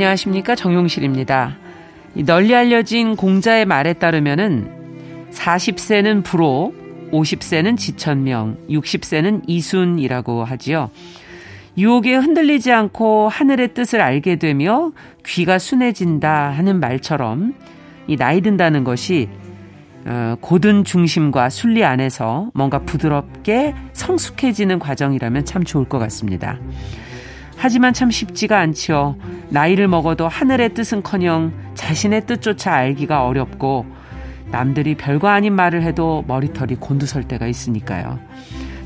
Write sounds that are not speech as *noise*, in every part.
안녕하십니까 정용실입니다. 널리 알려진 공자의 말에 따르면은 40세는 불호, 50세는 지천명, 60세는 이순이라고 하지요. 유혹에 흔들리지 않고 하늘의 뜻을 알게 되며 귀가 순해진다 하는 말처럼 이 나이 든다는 것이 어, 고든 중심과 순리 안에서 뭔가 부드럽게 성숙해지는 과정이라면 참 좋을 것 같습니다. 하지만 참 쉽지가 않지요. 나이를 먹어도 하늘의 뜻은커녕 자신의 뜻조차 알기가 어렵고 남들이 별거 아닌 말을 해도 머리털이 곤두설 때가 있으니까요.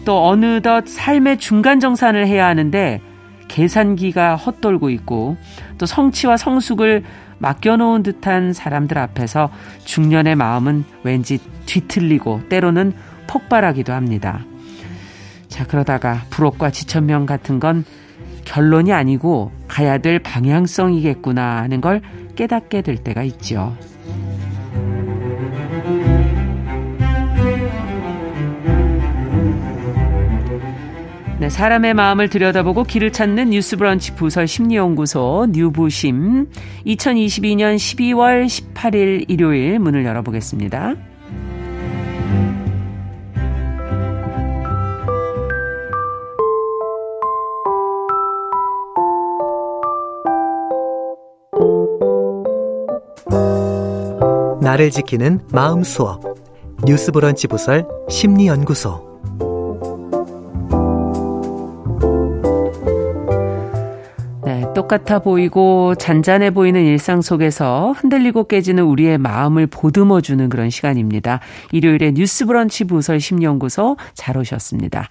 또 어느덧 삶의 중간 정산을 해야 하는데 계산기가 헛돌고 있고 또 성취와 성숙을 맡겨놓은 듯한 사람들 앞에서 중년의 마음은 왠지 뒤틀리고 때로는 폭발하기도 합니다. 자, 그러다가 부록과 지천명 같은 건 결론이 아니고 가야 될 방향성이겠구나 하는 걸 깨닫게 될 때가 있죠. 네, 사람의 마음을 들여다보고 길을 찾는 뉴스브런치 부설 심리연구소 뉴부심 2022년 12월 18일 일요일 문을 열어보겠습니다. 나를 지키는 마음 수업 뉴스브런치 부설 심리연구소 똑같아 보이고 잔잔해 보이는 일상 속에서 흔들리고 깨지는 우리의 마음을 보듬어 주는 그런 시간입니다. 일요일에 뉴스 브런치 부설 심연구소 잘 오셨습니다.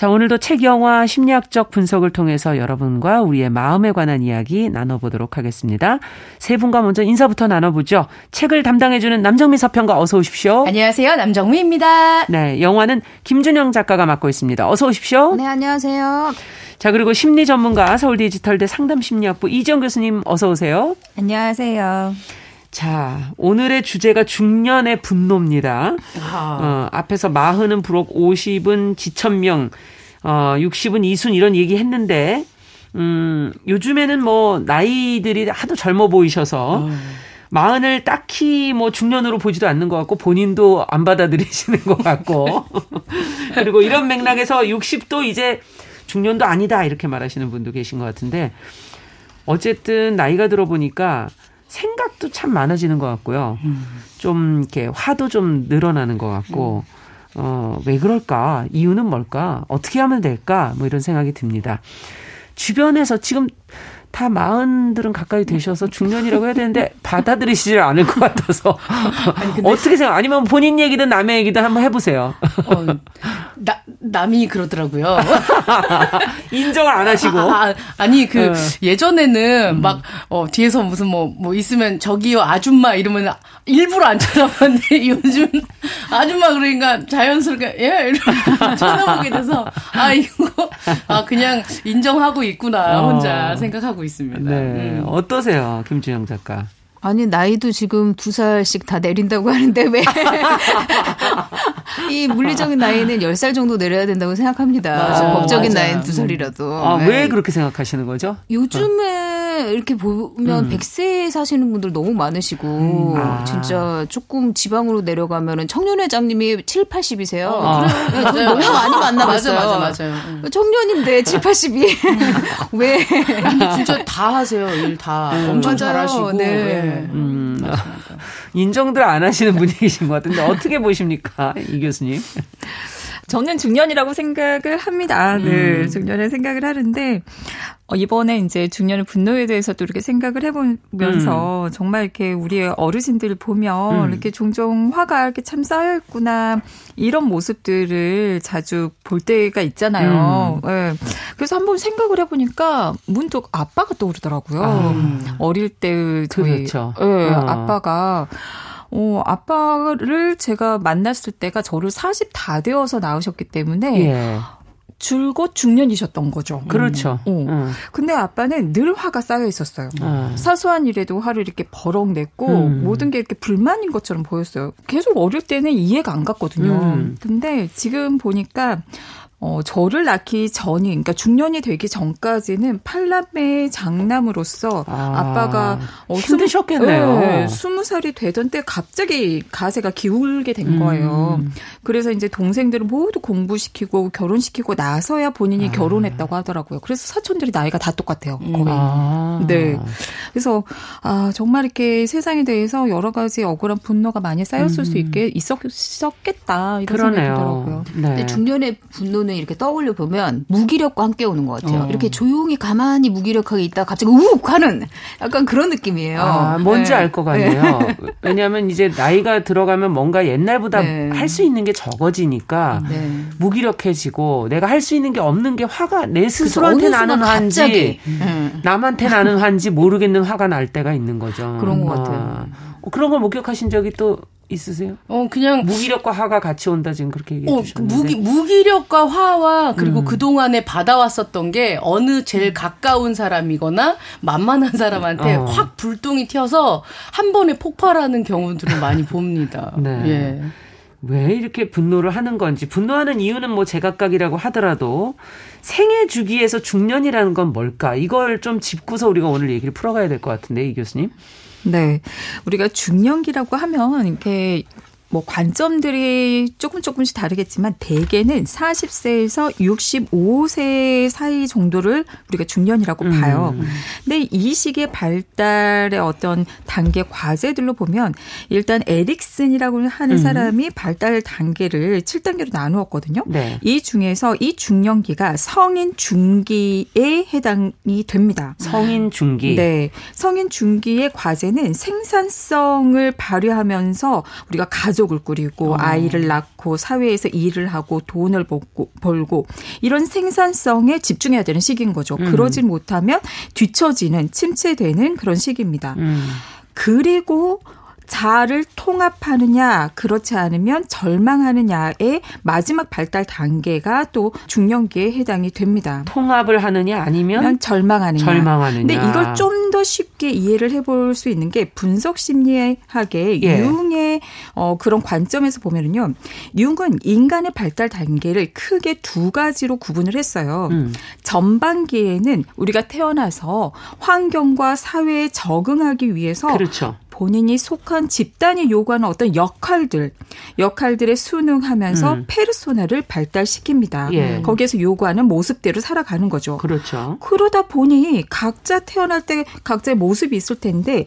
자, 오늘도 책 영화 심리학적 분석을 통해서 여러분과 우리의 마음에 관한 이야기 나눠보도록 하겠습니다. 세 분과 먼저 인사부터 나눠보죠. 책을 담당해주는 남정미 서평가 어서 오십시오. 안녕하세요. 남정미입니다. 네, 영화는 김준영 작가가 맡고 있습니다. 어서 오십시오. 네, 안녕하세요. 자, 그리고 심리 전문가 서울 디지털대 상담심리학부 이지영 교수님 어서 오세요. 안녕하세요. 자, 오늘의 주제가 중년의 분노입니다. 아. 어, 앞에서 마흔은 부록, 50은 지천명, 어, 60은 이순 이런 얘기 했는데, 음, 요즘에는 뭐, 나이들이 하도 젊어 보이셔서, 어. 마흔을 딱히 뭐 중년으로 보지도 않는 것 같고 본인도 안 받아들이시는 것 같고 *laughs* 그리고 이런 맥락에서 60도 이제 중년도 아니다 이렇게 말하시는 분도 계신 것 같은데 어쨌든 나이가 들어 보니까 생각도 참 많아지는 것 같고요. 음. 좀 이렇게 화도 좀 늘어나는 것 같고 어, 왜 그럴까? 이유는 뭘까? 어떻게 하면 될까? 뭐 이런 생각이 듭니다. 주변에서 지금 다 마흔들은 가까이 되셔서 중년이라고 해야 되는데 받아들이시질 않을 것 같아서 아니, 어떻게 생각? 아니면 본인 얘기든 남의 얘기든 한번 해보세요. 어, 나, 남이 그러더라고요. *laughs* 인정을 안 하시고. 아, 아 니 그 어. 예전에는 음. 막 어, 뒤에서 무슨 뭐뭐 뭐 있으면 저기요 아줌마 이러면 일부러 안 쳐다봤는데 *laughs* 요즘 아줌마 그러니까 자연스럽게 예 이러면 *laughs* 쳐다보게 돼서 아 이거 아 그냥 인정하고 있구나 혼자 어. 생각하고 있습니다. 네. 음. 어떠세요, 김준영 작가? 아니 나이도 지금 두 살씩 다 내린다고 하는데 왜 *laughs* 이 물리적인 나이는 10살 정도 내려야 된다고 생각합니다. 맞아, 법적인 맞아. 나이는 두 살이라도. 아, 네. 왜 그렇게 생각하시는 거죠? 요즘에 이렇게 보면 음. 100세 사시는 분들 너무 많으시고 음. 아. 진짜 조금 지방으로 내려가면은 청년회장님이 7, 80이세요. 아. 그래, 네, 너무 많이 만나봤어요. 맞아, 맞아, 맞아요. 청년인데 7, 80이 *laughs* 왜? 진짜 다 하세요. 일 다. 음. 엄청 맞아요. 잘하시고. 네. 네. 음. 인정들 안 하시는 분이신 것 같은데 어떻게 보십니까, 이 교수님? 저는 중년이라고 생각을 합니다. 네, 음. 중년을 생각을 하는데 어, 이번에 이제 중년의 분노에 대해서도 이렇게 생각을 해보면서 음. 정말 이렇게 우리의 어르신들을 보면 음. 이렇게 종종 화가 이렇게 참 쌓여 있구나 이런 모습들을 자주 볼 때가 있잖아요. 음. 네. 그래서 한번 생각을 해보니까 문득 아빠가 떠오르더라고요. 아. 어릴 때 저희 그렇죠. 네, 어. 아빠가 어, 아빠를 제가 만났을 때가 저를 40 다 되어서 낳으셨기 때문에 예. 줄곧 중년이셨던 거죠. 그렇죠. 음. 어. 음. 근데 아빠는 늘 화가 쌓여 있었어요. 음. 사소한 일에도 화를 이렇게 버럭 냈고 음. 모든 게 이렇게 불만인 것처럼 보였어요. 계속 어릴 때는 이해가 안 갔거든요. 음. 근데 지금 보니까 어, 저를 낳기 전이, 그러니까 중년이 되기 전까지는 팔남매 장남으로서 아, 빠가 어, 힘드셨겠네요. 네, 20살이 되던 때 갑자기 가세가 기울게 된 음. 거예요. 음. 그래서 이제 동생들을 모두 공부시키고 결혼시키고 나서야 본인이 아. 결혼했다고 하더라고요. 그래서 사촌들이 나이가 다 똑같아요. 거의. 아. 네. 그래서 아, 정말 이렇게 세상에 대해서 여러 가지 억울한 분노가 많이 쌓였을 음. 수 있게 있었겠다. 이런 그러네요. 생각이 들더라고요. 네. 근데 중년의 분노는 저는 이렇게 떠올려 보면 무기력과 함께 오는 것 같아요. 어. 이렇게 조용히 가만히 무기력하게 있다 갑자기 우욱 하는 약간 그런 느낌이에요. 아, 뭔지 네. 알것 같네요. 네. *laughs* 왜냐하면 이제 나이가 들어가면 뭔가 옛날보다 네. 할수 있는 게 적어지니까 네. 무기력해지고 내가 할 수 있는 게 없는 게 화가 내 스스로한테 나는 화인지 음. 남한테 나는 화인지 모르겠는 화가 날 때가 있는 거죠. 그런 것 같아요. 어, 그런 걸 목격하신 적이 또 있으세요? 어 그냥 무기력과 화가 같이 온다 지금 그렇게 얘기해 어, 주셨는데 무기 무기력과 화와 그리고 음. 그 동안에 받아왔었던 게 어느 제일 음. 가까운 사람이거나 만만한 사람한테 어. 확 불똥이 튀어서 한 번에 폭발하는 경우들을 많이 *laughs* 봅니다. 네. 예. 왜 이렇게 분노를 하는 건지 분노하는 이유는 뭐 제각각이라고 하더라도 생애 주기에서 중년이라는 건 뭘까 이걸 좀 짚고서 우리가 오늘 얘기를 풀어가야 될 것 같은데 이 교수님. 네. 우리가 중년기라고 하면 이렇게 뭐 관점들이 조금 조금씩 다르겠지만 대개는 40세에서 65세 사이 정도를 우리가 중년이라고 음. 봐요. 음. 근데 이 시기의 발달의 어떤 단계 과제들로 보면 일단 에릭슨이라고 하는 음. 사람이 발달 단계를 7단계로 나누었거든요. 네. 이 중에서 이 중년기가 성인 중기에 해당이 됩니다. 성인 중기. 네. 성인 중기의 과제는 생산성을 발휘하면서 우리가 가족 가족을 꾸리고 어. 아이를 낳고 사회에서 일을 하고 돈을 벌고, 벌고 이런 생산성에 집중해야 되는 시기인 거죠. 음. 그러지 못하면 뒤처지는 침체되는 그런 시기입니다. 음. 그리고 자아를 통합하느냐 그렇지 않으면 절망하느냐의 마지막 발달 단계가 또 중년기에 해당이 됩니다. 통합을 하느냐 아니면 절망하느냐. 절망하느냐. 근데 이걸 좀 더 쉽게 이해를 해볼 수 있는 게 분석 심리학의 예. 융의 어, 그런 관점에서 보면은요. 융은 인간의 발달 단계를 크게 두 가지로 구분을 했어요. 음. 전반기에는 우리가 태어나서 환경과 사회에 적응하기 위해서 그렇죠. 본인이 속한 집단이 요구하는 어떤 역할들, 역할들에 순응하면서 음. 페르소나를 발달시킵니다. 예. 거기에서 요구하는 모습대로 살아가는 거죠. 그렇죠. 그러다 보니 각자 태어날 때 각자의 모습이 있을 텐데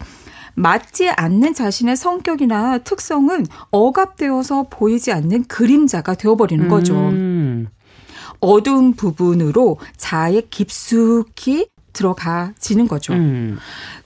맞지 않는 자신의 성격이나 특성은 억압되어서 보이지 않는 그림자가 되어버리는 거죠. 음. 어두운 부분으로 자아에 깊숙이 들어가지는 거죠. 음.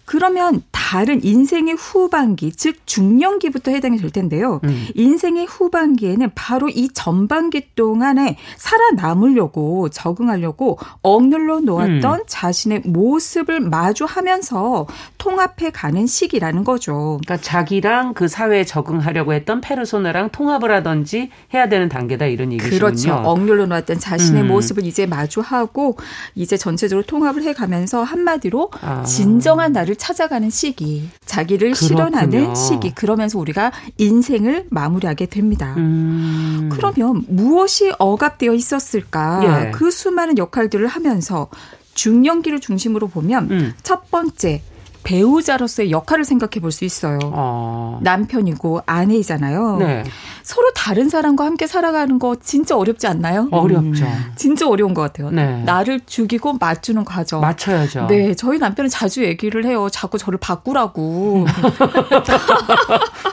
그러면 다른 인생의 후반기, 즉 중년기부터 해당이 될 텐데요. 음. 인생의 후반기에는 바로 이 전반기 동안에 살아남으려고 적응하려고 억눌러 놓았던 음. 자신의 모습을 마주하면서 통합해 가는 시기라는 거죠. 그러니까 자기랑 그 사회에 적응하려고 했던 페르소나랑 통합을 하든지 해야 되는 단계다 이런 얘기시군요. 그렇죠. 억눌러 놓았던 자신의 음. 모습을 이제 마주하고 이제 전체적으로 통합을 해 가면서 한마디로 아. 진정한 나를 찾아가는 시기, 자기를 그렇군요. 실현하는 시기, 그러면서 우리가 인생을 마무리하게 됩니다. 음. 그러면 무엇이 억압되어 있었을까? 예. 그 수많은 역할들을 하면서 중년기를 중심으로 보면 음. 첫 번째 배우자로서의 역할을 생각해 볼 수 있어요. 어. 남편이고 아내이잖아요. 네. 서로 다른 사람과 함께 살아가는 거 진짜 어렵지 않나요? 어렵죠. 음. 진짜 어려운 것 같아요. 네. 나를 죽이고 맞추는 과정. 맞춰야죠. 네, 저희 남편은 자주 얘기를 해요. 자꾸 저를 바꾸라고.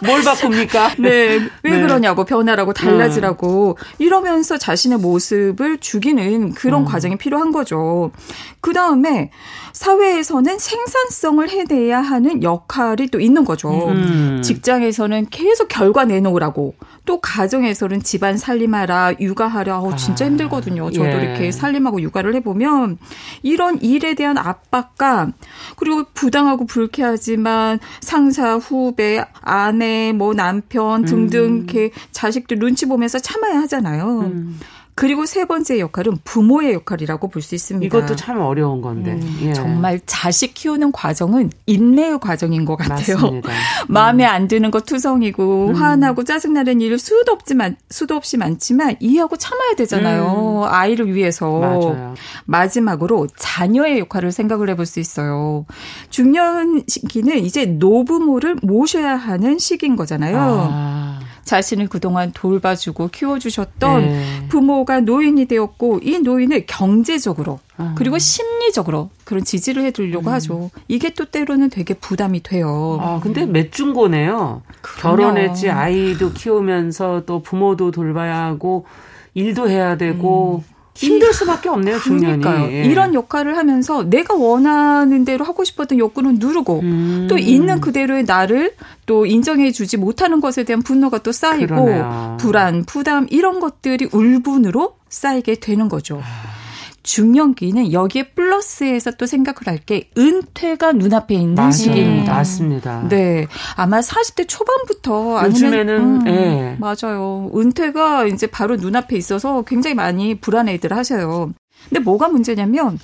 뭘 바꿉니까? *laughs* 네, 왜 네. 그러냐고 변하라고 달라지라고 음. 이러면서 자신의 모습을 죽이는 그런 음. 과정이 필요한 거죠. 그 다음에 사회에서는 생산성을 해 내야 하는 역할이 또 있는 거죠. 음. 직장에서는 계속 결과 내놓으라고 또 가정에서는 집안 살림하라, 육아하라. 어, 진짜 아, 힘들거든요. 저도 예. 이렇게 살림하고 육아를 해보면 이런 일에 대한 압박감 그리고 부당하고 불쾌하지만 상사, 후배, 아내, 뭐 남편 등등 음. 이렇게 자식들 눈치 보면서 참아야 하잖아요. 음. 그리고 세 번째 역할은 부모의 역할이라고 볼 수 있습니다. 이것도 참 어려운 건데. 음, 예. 정말 자식 키우는 과정은 인내의 과정인 것 같아요. 맞습니다. *laughs* 마음에 안 드는 거 투성이고 음. 화나고 짜증나는 일 수도 없지만 수도 없이 많지만 이해하고 참아야 되잖아요. 음. 아이를 위해서. 맞아요. 마지막으로 자녀의 역할을 생각을 해볼 수 있어요. 중년 시기는 이제 노부모를 모셔야 하는 시기인 거잖아요. 아. 자신을 그동안 돌봐주고 키워주셨던 네. 부모가 노인이 되었고 이 노인을 경제적으로 아. 그리고 심리적으로 그런 지지를 해주려고 음. 하죠. 이게 또 때로는 되게 부담이 돼요. 아 근데 맷중고네요. 결혼했지 아이도 키우면서 또 부모도 돌봐야 하고 일도 해야 되고 음. 힘들 수밖에 없네요, 중년이. 그러니까요. 예. 이런 역할을 하면서 내가 원하는 대로 하고 싶었던 욕구는 누르고 음. 또 있는 그대로의 나를 또 인정해 주지 못하는 것에 대한 분노가 또 쌓이고 그러네요. 불안, 부담 이런 것들이 울분으로 쌓이게 되는 거죠. 아. 중년기는 여기에 플러스해서 또 생각을 할 게 은퇴가 눈앞에 있는 맞아요. 시기입니다. 맞습니다. 네. 아마 40대 초반부터 요즘에는 아니면, 음, 네. 맞아요. 은퇴가 이제 바로 눈앞에 있어서 굉장히 많이 불안해들 하셔요. 근데 뭐가 문제냐면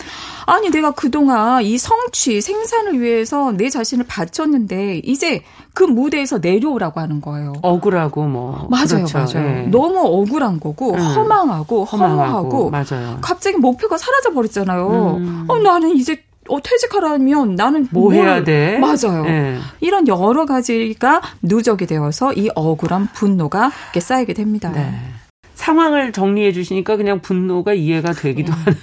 아니 내가 그동안 이 성취 생산을 위해서 내 자신을 바쳤는데 이제 그 무대에서 내려오라고 하는 거예요. 억울하고 뭐 맞아요, 그렇죠. 맞아요. 네. 너무 억울한 거고 음. 허망하고 허무하고 맞아요. 갑자기 목표가 사라져 버렸잖아요. 음. 어 나는 이제 어, 퇴직하라면 나는 뭐 뭘, 해야 돼? 맞아요. 네. 이런 여러 가지가 누적이 되어서 이 억울한 분노가 쌓이게 됩니다. 네. 상황을 정리해 주시니까 그냥 분노가 이해가 되기도 음. 하는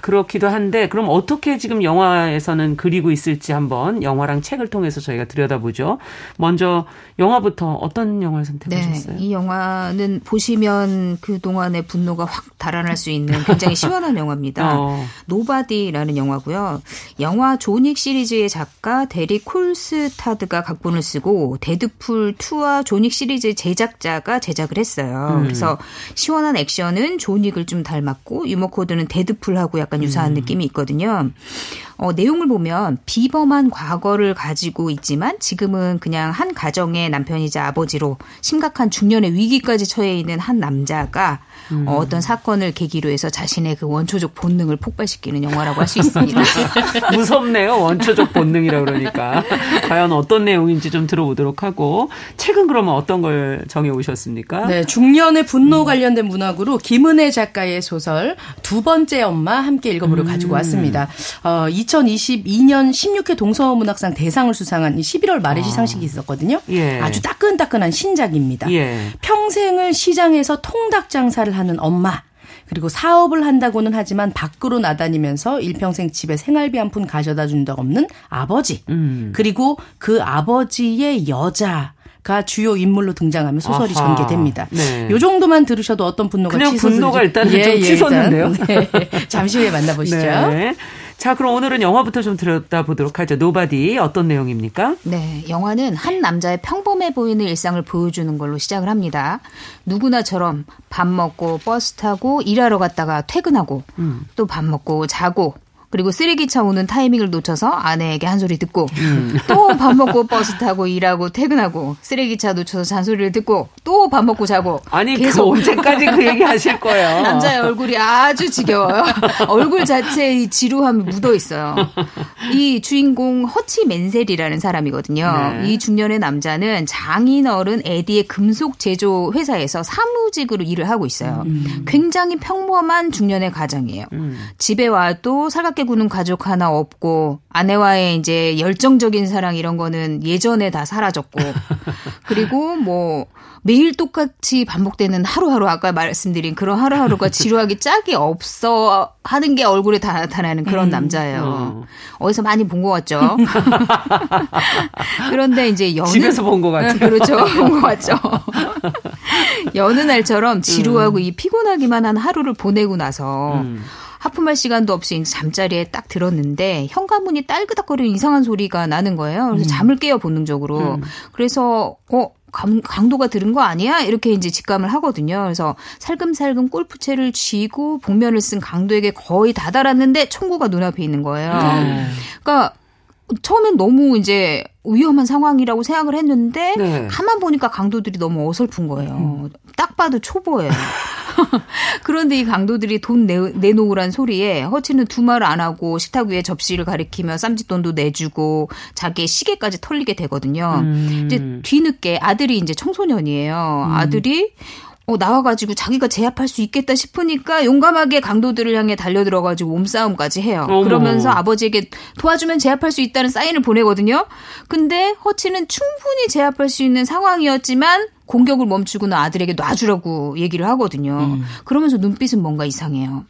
그렇기도 한데 그럼 어떻게 지금 영화에서는 그리고 있을지 한번 영화랑 책을 통해서 저희가 들여다보죠. 먼저 영화부터 어떤 영화를 선택하셨어요? 네, 이 영화는 보시면 그 동안의 분노가 확 달아날 수 있는 굉장히 *laughs* 시원한 영화입니다. 어. 노바디라는 영화고요. 영화 존 윅 시리즈의 작가 데릭 콜스타드가 각본을 쓰고 데드풀 2와 존 윅 시리즈 제작자가 제작을 했어요. 음. 그래서 시원한 액션은 존 윅을 좀 닮았고 유머 코드는 데드풀하고 약간 유사한 음. 느낌이 있거든요. 어, 내용을 보면 비범한 과거를 가지고 있지만 지금은 그냥 한 가정의 남편이자 아버지로 심각한 중년의 위기까지 처해 있는 한 남자가 음. 어, 어떤 사건을 계기로 해서 자신의 그 원초적 본능을 폭발시키는 영화라고 할 수 있습니다. *laughs* 무섭네요. 원초적 본능이라 그러니까. 과연 어떤 내용인지 좀 들어보도록 하고 책은 그러면 어떤 걸 정해 오셨습니까? 네, 중년의 분노 관련된 문학으로 김은혜 작가의 소설 두 번째 엄마 함께 읽어보려 음. 가지고 왔습니다. 어, 2022년 16회 동서문학상 대상을 수상한 11월 말에 아. 시상식이 있었거든요. 예. 아주 따끈따끈한 신작입니다. 예. 평생을 시장에서 통닭 장사를 하는 엄마. 그리고 사업을 한다고는 하지만 밖으로 나다니면서 일평생 집에 생활비 한 푼 가져다 준 적 없는 아버지. 음. 그리고 그 아버지의 여자. 가 주요 인물로 등장하면 소설이 아하. 전개됩니다. 네. 요 정도만 들으셔도 어떤 분노가 그냥 분노가 일단 예, 좀 예, 치솟는데요. *laughs* 네. 잠시 후에 만나보시죠. 네. 자, 그럼 오늘은 영화부터 좀 들여다보도록 하죠. 노바디 어떤 내용입니까? 네, 영화는 한 남자의 평범해 보이는 일상을 보여주는 걸로 시작을 합니다. 누구나처럼 밥 먹고 버스 타고 일하러 갔다가 퇴근하고 음. 또밥 먹고 자고 그리고 쓰레기차 오는 타이밍을 놓쳐서 아내에게 한 소리 듣고 음. 또밥 먹고 버스 타고 일하고 퇴근하고 쓰레기차 놓쳐서 잔소리를 듣고 또 밥 먹고 자고 아니 계속 언제까지 그 얘기 하실 거예요? *laughs* 남자의 얼굴이 아주 지겨워요. 얼굴 자체에 이 지루함이 묻어 있어요. 이 주인공 허치 맨셀이라는 사람이거든요. 네. 이 중년의 남자는 장인 어른 에디의 금속 제조 회사에서 사무직으로 일을 하고 있어요. 음. 굉장히 평범한 중년의 가정이에요. 음. 집에 와도 살갑 차갑게 구는 가족 하나 없고 아내와의 이제 열정적인 사랑 이런 거는 예전에 다 사라졌고 *laughs* 그리고 뭐 매일 똑같이 반복되는 하루하루 아까 말씀드린 그런 하루하루가 *laughs* 지루하기 짝이 없어 하는 게 얼굴에 다 나타나는 그런 음, 남자예요. 어. 어디서 많이 본 것 같죠. *laughs* 그런데 이제 여느 집에서 본 것 같죠. 그렇죠, 본 것 같죠. 여느 날처럼 지루하고 음. 이 피곤하기만 한 하루를 보내고 나서. 음. 하품할 시간도 없이 잠자리에 딱 들었는데 현관문이 딸그닥거리는 이상한 소리가 나는 거예요. 그래서 음. 잠을 깨요 본능적으로. 음. 그래서 어 강, 강도가 들은 거 아니야? 이렇게 이제 직감을 하거든요. 그래서 살금살금 골프채를 쥐고 복면을 쓴 강도에게 거의 다다랐는데 총구가 눈앞에 있는 거예요. 음. 그러니까 처음엔 너무 이제 위험한 상황이라고 생각을 했는데 네. 가만 보니까 강도들이 너무 어설픈 거예요. 음. 딱 봐도 초보예요. *laughs* 그런데 이 강도들이 돈 내, 내놓으란 소리에 허치는 두 말 안 하고 식탁 위에 접시를 가리키며 쌈짓돈도 내주고 자기의 시계까지 털리게 되거든요. 음. 이제 뒤늦게 아들이 이제 청소년이에요. 음. 아들이 어, 나와가지고 자기가 제압할 수 있겠다 싶으니까 용감하게 강도들을 향해 달려들어가지고 몸싸움까지 해요. 어머. 그러면서 아버지에게 도와주면 제압할 수 있다는 사인을 보내거든요. 근데 허치는 충분히 제압할 수 있는 상황이었지만 공격을 멈추고는 아들에게 놔주라고 얘기를 하거든요. 음. 그러면서 눈빛은 뭔가 이상해요.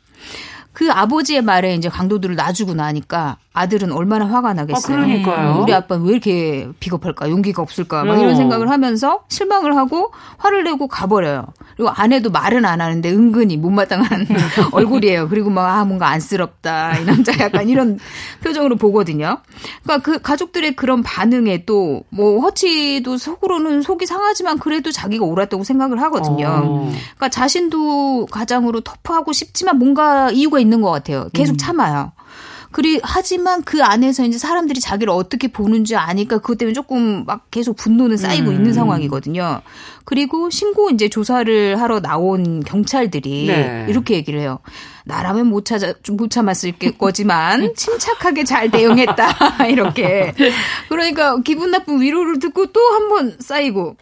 그 아버지의 말에 이제 강도들을 놔주고 나니까 아들은 얼마나 화가 나겠어요. 아, 그러니까요. 우리 아빠는 왜 이렇게 비겁할까? 용기가 없을까? 막 이런 어. 생각을 하면서 실망을 하고 화를 내고 가버려요. 그리고 아내도 말은 안 하는데 은근히 못마땅한 *laughs* 얼굴이에요. 그리고 막 아, 뭔가 안쓰럽다. 이 남자 약간 이런 표정으로 보거든요. 그러니까 그 가족들의 그런 반응에 또 뭐 허치도 속으로는 속이 상하지만 그래도 자기가 옳았다고 생각을 하거든요. 어. 그러니까 자신도 가장으로 터프하고 싶지만 뭔가 이유가 있는 것 같아요. 계속 음. 참아요. 그리 하지만 그 안에서 이제 사람들이 자기를 어떻게 보는지 아니까 그것 때문에 조금 막 계속 분노는 쌓이고 음. 있는 상황이거든요. 그리고 신고 이제 조사를 하러 나온 경찰들이 네. 이렇게 얘기를 해요. 나라면 못 찾아 못 참았을 거지만 *laughs* 침착하게 잘 대응했다 *laughs* 이렇게. 그러니까 기분 나쁜 위로를 듣고 또 한 번 쌓이고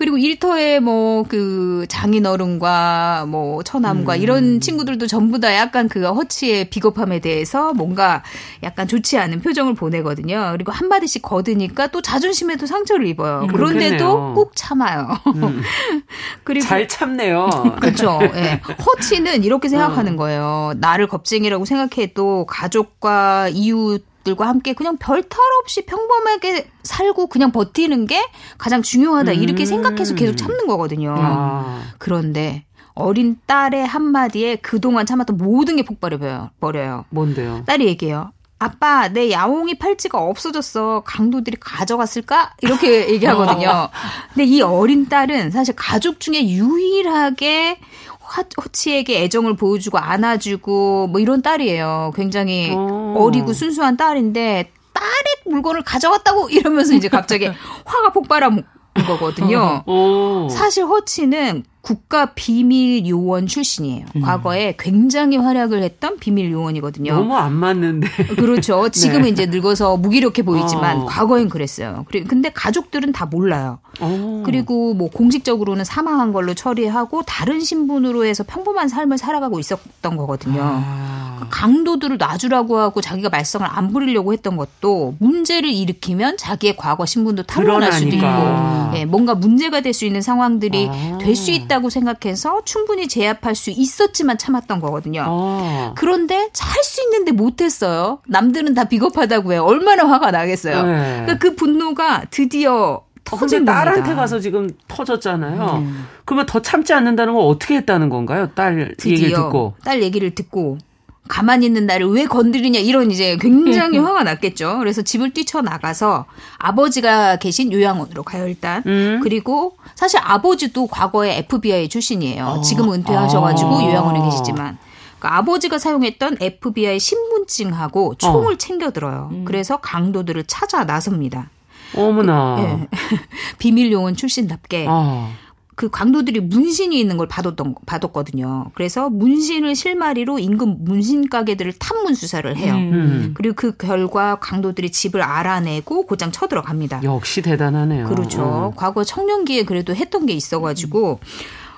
그리고 일터에 뭐 그 장인어른과 뭐 처남과 음. 이런 친구들도 전부 다 약간 그 허치의 비겁함에 대해서 뭔가 약간 좋지 않은 표정을 보내거든요. 그리고 한마디씩 거드니까 또 자존심에도 상처를 입어요. 음, 그런데도 꼭 참아요. 음. *laughs* 그리고 잘 참네요. 그렇죠. 네. *laughs* 허치는 이렇게 생각하는 어. 거예요. 나를 겁쟁이라고 생각해도 가족과 이웃 들과 함께 그냥 별 탈 없이 평범하게 살고 그냥 버티는 게 가장 중요하다 이렇게 음. 생각해서 계속 참는 거거든요. 아. 그런데 어린 딸의 한마디에 그동안 참았던 모든 게 폭발해 버려요. 뭔데요? 딸이 얘기해요. 아빠, 내 야옹이 팔찌가 없어졌어. 강도들이 가져갔을까? 이렇게 *laughs* 얘기하거든요. 근데 이 어린 딸은 사실 가족 중에 유일하게 허치에게 애정을 보여주고 안아주고 뭐 이런 딸이에요. 굉장히 오. 어리고 순수한 딸인데 딸의 물건을 가져갔다고 *laughs* 이러면서 이제 갑자기 화가 폭발한 거거든요. 사실 허치는 국가 비밀 요원 출신이에요. 음. 과거에 굉장히 활약을 했던 비밀 요원이거든요. 너무 안 맞는데. *laughs* 그렇죠. 지금은 네. 이제 늙어서 무기력해 보이지만 어. 과거엔 그랬어요. 근데 가족들은 다 몰라요. 오. 어. 그리고 뭐 공식적으로는 사망한 걸로 처리하고 다른 신분으로 해서 평범한 삶을 살아가고 있었던 거거든요. 아. 그 강도들을 놔주라고 하고 자기가 말썽을 안 부리려고 했던 것도 문제를 일으키면 자기의 과거 신분도 탄로날 수도 있고 예, 뭔가 문제가 될 수 있는 상황들이 아. 될수 있다. 있다고 생각해서 충분히 제압할 수 있었지만 참았던 거거든요. 어. 그런데 할수 있는데 못했어요. 남들은 다 비겁하다고 해요. 얼마나 화가 나겠어요. 네. 그러니까 그 분노가 드디어 터진 어, 딸한테 가서 지금 터졌잖아요. 음. 그러면 더 참지 않는다는 건 어떻게 했다는 건가요? 딸 얘기를 듣고. 딸 얘기를 듣고 가만히 있는 나를 왜 건드리냐 이런 이제 굉장히 화가 났겠죠. 그래서 집을 뛰쳐나가서 아버지가 계신 요양원으로 가요 일단. 음. 그리고 사실 아버지도 과거에 FBI 출신이에요. 어. 지금 은퇴하셔가지고 아. 요양원에 계시지만. 그러니까 아버지가 사용했던 FBI 신분증하고 총을 어. 챙겨들어요. 음. 그래서 강도들을 찾아 나섭니다. 어머나. 그, 네. 비밀 요원 출신답게. 어. 그 강도들이 문신이 있는 걸 받았던 받았거든요. 그래서 문신을 실마리로 인근 문신 가게들을 탐문 수사를 해요. 음. 그리고 그 결과 강도들이 집을 알아내고 곧장 쳐들어갑니다. 역시 대단하네요. 그렇죠. 음. 과거 청년기에 그래도 했던 게 있어가지고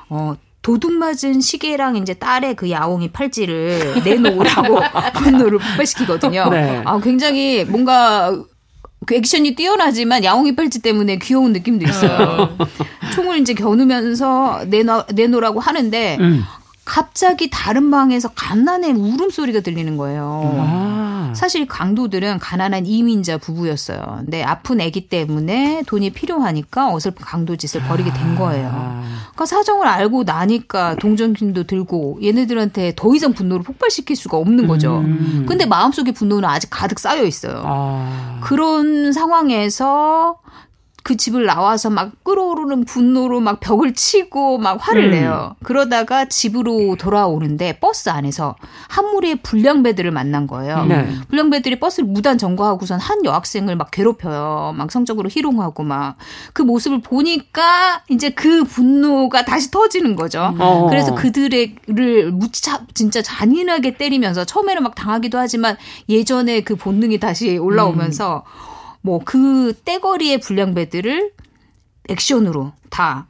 어. 도둑 맞은 시계랑 이제 딸의 그 야옹이 팔찌를 내놓으라고 *laughs* 분노를 폭발시키거든요. 네. 아, 굉장히 뭔가 그 액션이 뛰어나지만 야옹이 팔찌 때문에 귀여운 느낌도 있어요. 어. 총을 이제 겨누면서 내놔, 내놓으라고 하는데 음. 갑자기 다른 방에서 갓난의 울음소리가 들리는 거예요. 아. 사실 강도들은 가난한 이민자 부부였어요. 근데 아픈 아기 때문에 돈이 필요하니까 어설픈 강도 짓을 벌이게 된 거예요. 그러니까 사정을 알고 나니까 동정심도 들고 얘네들한테 더 이상 분노를 폭발시킬 수가 없는 거죠. 음. 근데 마음속에 분노는 아직 가득 쌓여 있어요. 아. 그런 상황에서 그 집을 나와서 막 끓어오르는 분노로 막 벽을 치고 막 화를 음. 내요. 그러다가 집으로 돌아오는데 버스 안에서 한 무리의 불량배들을 만난 거예요. 네. 불량배들이 버스를 무단 점거하고선 한 여학생을 막 괴롭혀요. 막 성적으로 희롱하고 막 그 모습을 보니까 이제 그 분노가 다시 터지는 거죠. 어. 그래서 그들을 무차 진짜 잔인하게 때리면서 처음에는 막 당하기도 하지만 예전에 그 본능이 다시 올라오면서 음. 뭐 그 떼거리의 불량배들을 액션으로 다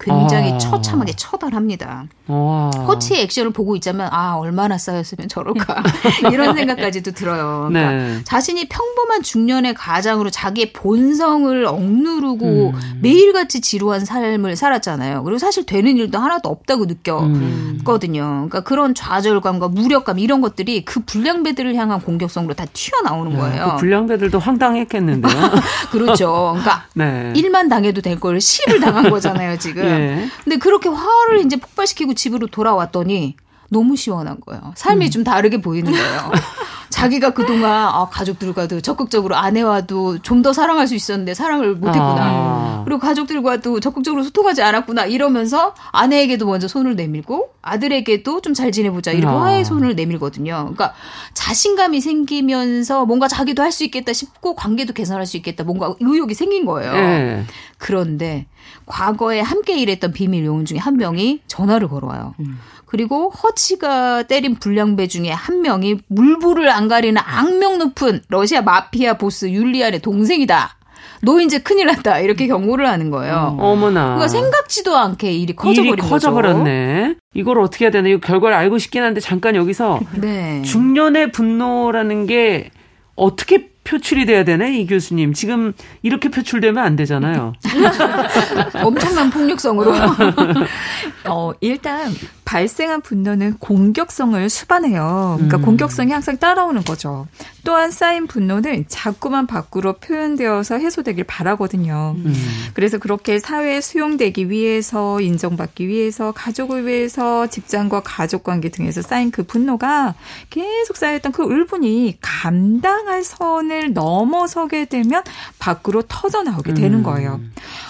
굉장히 아. 처참하게 처단합니다. 와. 허치의 액션을 보고 있자면 아 얼마나 쌓였으면 저럴까 *laughs* 이런 생각까지도 들어요. 그러니까 네. 자신이 평범한 중년의 가장으로 자기의 본성을 억누르고 음. 매일같이 지루한 삶을 살았잖아요. 그리고 사실 되는 일도 하나도 없다고 느꼈거든요. 음. 그러니까 그런 좌절감과 무력감 이런 것들이 그 불량배들을 향한 공격성으로 다 튀어나오는 네, 거예요. 그 불량배들도 황당했겠는데요. *laughs* 그렇죠. 그러니까 *laughs* 네. 1만 당해도 될 걸 10을 당한 거잖아요 지금. 네. 근데 그렇게 화를 이제 폭발시키고 집으로 돌아왔더니 너무 시원한 거예요. 삶이 음. 좀 다르게 보이는 거예요. *laughs* 자기가 그동안 아, 가족들과도 적극적으로 아내와도 좀 더 사랑할 수 있었는데 사랑을 못했구나. 아. 그리고 가족들과도 적극적으로 소통하지 않았구나. 이러면서 아내에게도 먼저 손을 내밀고 아들에게도 좀 잘 지내보자. 이렇게 아. 화해 손을 내밀거든요. 그러니까 자신감이 생기면서 뭔가 자기도 할 수 있겠다 싶고 관계도 개선할 수 있겠다. 뭔가 의욕이 생긴 거예요. 네. 그런데 과거에 함께 일했던 비밀 요원 중에 한 명이 전화를 걸어와요. 음. 그리고 허치가 때린 불량배 중에 한 명이 물불을 안 가리는 악명 높은 러시아 마피아 보스 율리안의 동생이다. 너 이제 큰일 났다. 이렇게 경고를 하는 거예요. 어, 머나 그러니까 생각지도 않게 일이 커져버린 일이 커져버렸네. 이걸 어떻게 해야 되나? 이 결과를 알고 싶긴 한데 잠깐 여기서 *laughs* 네. 중년의 분노라는 게 어떻게 표출이 돼야 되네, 이 교수님. 지금 이렇게 표출되면 안 되잖아요. *laughs* 엄청난 폭력성으로. *laughs* 어, 일단 발생한 분노는 공격성을 수반해요. 그러니까 음. 공격성이 항상 따라오는 거죠. 또한 쌓인 분노는 자꾸만 밖으로 표현되어서 해소되길 바라거든요. 음. 그래서 그렇게 사회에 수용되기 위해서 인정받기 위해서 가족을 위해서 직장과 가족 관계 등에서 쌓인 그 분노가 계속 쌓였던 그 울분이 감당할 선을 넘어서게 되면 밖으로 터져 나오게 되는 음. 거예요.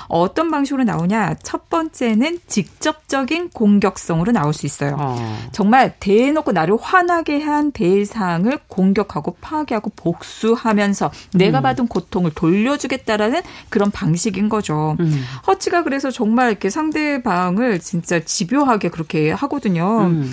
어떤 방식으로 나오냐? 첫 번째는 직접적인 공격성으로 나올 수 있어요. 어. 정말 대놓고 나를 화나게 한 대상을 공격하고 파괴하고 복수하면서 음. 내가 받은 고통을 돌려주겠다라는 그런 방식인 거죠. 음. 허치가 그래서 정말 이렇게 상대방을 진짜 집요하게 그렇게 하거든요. 음.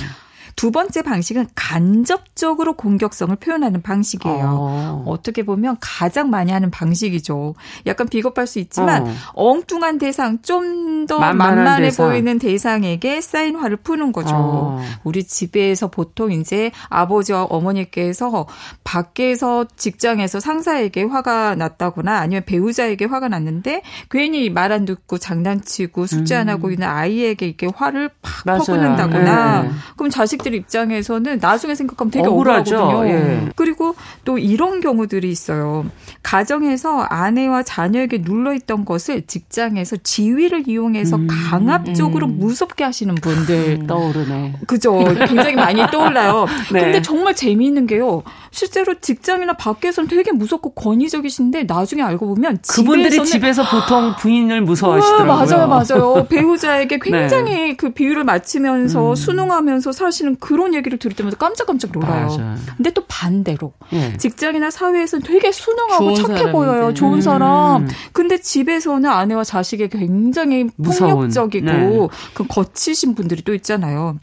두 번째 방식은 간접적으로 공격성을 표현하는 방식이에요. 어. 떻게 보면 가장 많이 하는 방식이죠. 약간 비겁할 수 있지만 어. 엉뚱한 대상, 좀 더 만만해 대상. 보이는 대상에게 쌓인 화를 푸는 거죠. 어. 우리 집에서 보통 이제 아버지와 어머니께서 밖에서 직장에서 상사에게 화가 났다거나 아니면 배우자에게 화가 났는데 괜히 말 안 듣고 장난치고 숙제 안 하고 음. 있는 아이에게 이렇게 화를 팍 퍼붓는다거나 네. 그럼 자식 자식들 입장에서는 나중에 생각하면 되게 억울하죠. 억울하거든요. 예. 그리고 또 이런 경우들이 있어요. 가정에서 아내와 자녀에게 눌러 있던 것을 직장에서 지위를 이용해서 음, 강압적으로 음. 무섭게 하시는 분들 음, 떠오르네. 그죠. 굉장히 많이 떠올라요. *laughs* 네. 근데 정말 재미있는 게요. 실제로 직장이나 밖에서는 되게 무섭고 권위적이신데 나중에 알고 보면 그분들이 집에서 보통 *gasps* 부인을 무서워하시더라고요. 맞아요, 맞아요. *laughs* 배우자에게 굉장히 네. 그 비유를 맞추면서 음. 순응하면서 사시는 그런 얘기를 들을 때마다 깜짝깜짝 놀아요. 맞아. 근데 또 반대로 네. 직장이나 사회에서는 되게 순응하고 착해 사람인데. 보여요. 좋은 음. 사람. 근데 집에서는 아내와 자식에게 굉장히 폭력적이고 네. 그 거치신 분들이 또 있잖아요.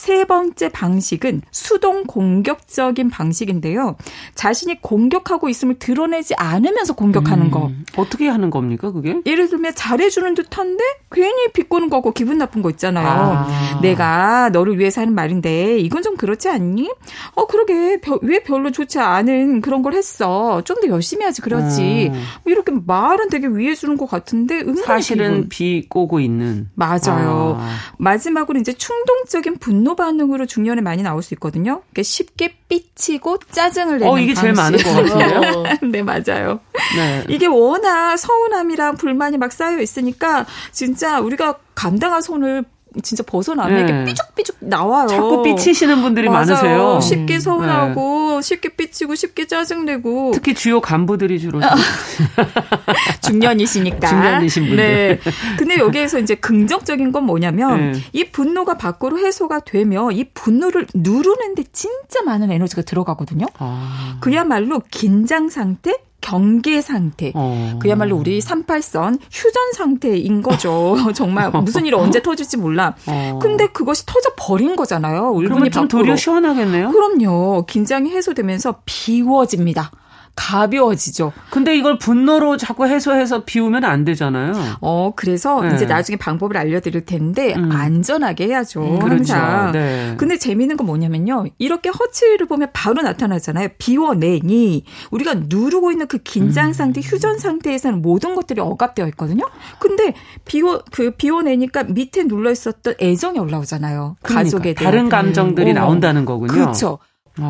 세 번째 방식은 수동 공격적인 방식인데요. 자신이 공격하고 있음을 드러내지 않으면서 공격하는 음, 거. 어떻게 하는 겁니까, 그게? 예를 들면 잘해주는 듯한데 괜히 비꼬는 거고 기분 나쁜 거 있잖아요. 아. 내가 너를 위해서 하는 말인데 이건 좀 그렇지 않니? 어, 그러게. 왜 별로 좋지 않은 그런 걸 했어. 좀 더 열심히 하지 그렇지. 음. 뭐 이렇게 말은 되게 위해 주는 것 같은데 사실은 비꼬고 있는. 맞아요. 아. 마지막으로 이제 충동적인 분노 분노 반응으로 중년에 많이 나올 수 있거든요. 그러니까 쉽게 삐치고 짜증을 내는 어, 이게 방식. 제일 많은 것 같은데요? *laughs* 네, 맞아요. 네. 이게 워낙 서운함이랑 불만이 막 쌓여 있으니까 진짜 우리가 감당할 손을 진짜 벗어나면 네. 이렇게 삐죽삐죽 나와요. 자꾸 삐치시는 분들이 맞아요. 많으세요. 쉽게 서운하고 그렇죠. 쉽게 삐치고 쉽게 짜증내고. 특히 주요 간부들이 주로. *laughs* 중년이시니까. 중년이신 분들. 네. 근데 여기에서 이제 긍정적인 건 뭐냐면 네. 이 분노가 밖으로 해소가 되면 이 분노를 누르는데 진짜 많은 에너지가 들어가거든요. 아. 그야말로 긴장 상태, 경계 상태. 어. 그야말로 우리 38선 휴전 상태인 거죠. *laughs* 정말 *laughs* 무슨 일이 언제 터질지 몰라. 어. 근데 그것이 터져 버린 거잖아요. 울분이 좀 도리어 시원하겠네요. 그럼요. 긴장이 해소되면서 비워집니다. 가벼워지죠. 근데 이걸 분노로 자꾸 해소해서 비우면 안 되잖아요. 어, 그래서 네. 이제 나중에 방법을 알려드릴 텐데 음. 안전하게 해야죠. 음, 그렇죠. 항상. 네. 근데 재미있는 건 뭐냐면요. 이렇게 허치를 보면 바로 나타나잖아요. 비워내니 우리가 누르고 있는 그 긴장 음. 상태, 음. 휴전 상태에서는 모든 것들이 억압되어 있거든요. 근데 비워 그 비워내니까 밑에 눌러 있었던 애정이 올라오잖아요. 그러니까, 가족에 대한 다른 감정들이 어. 나온다는 거군요. 그렇죠.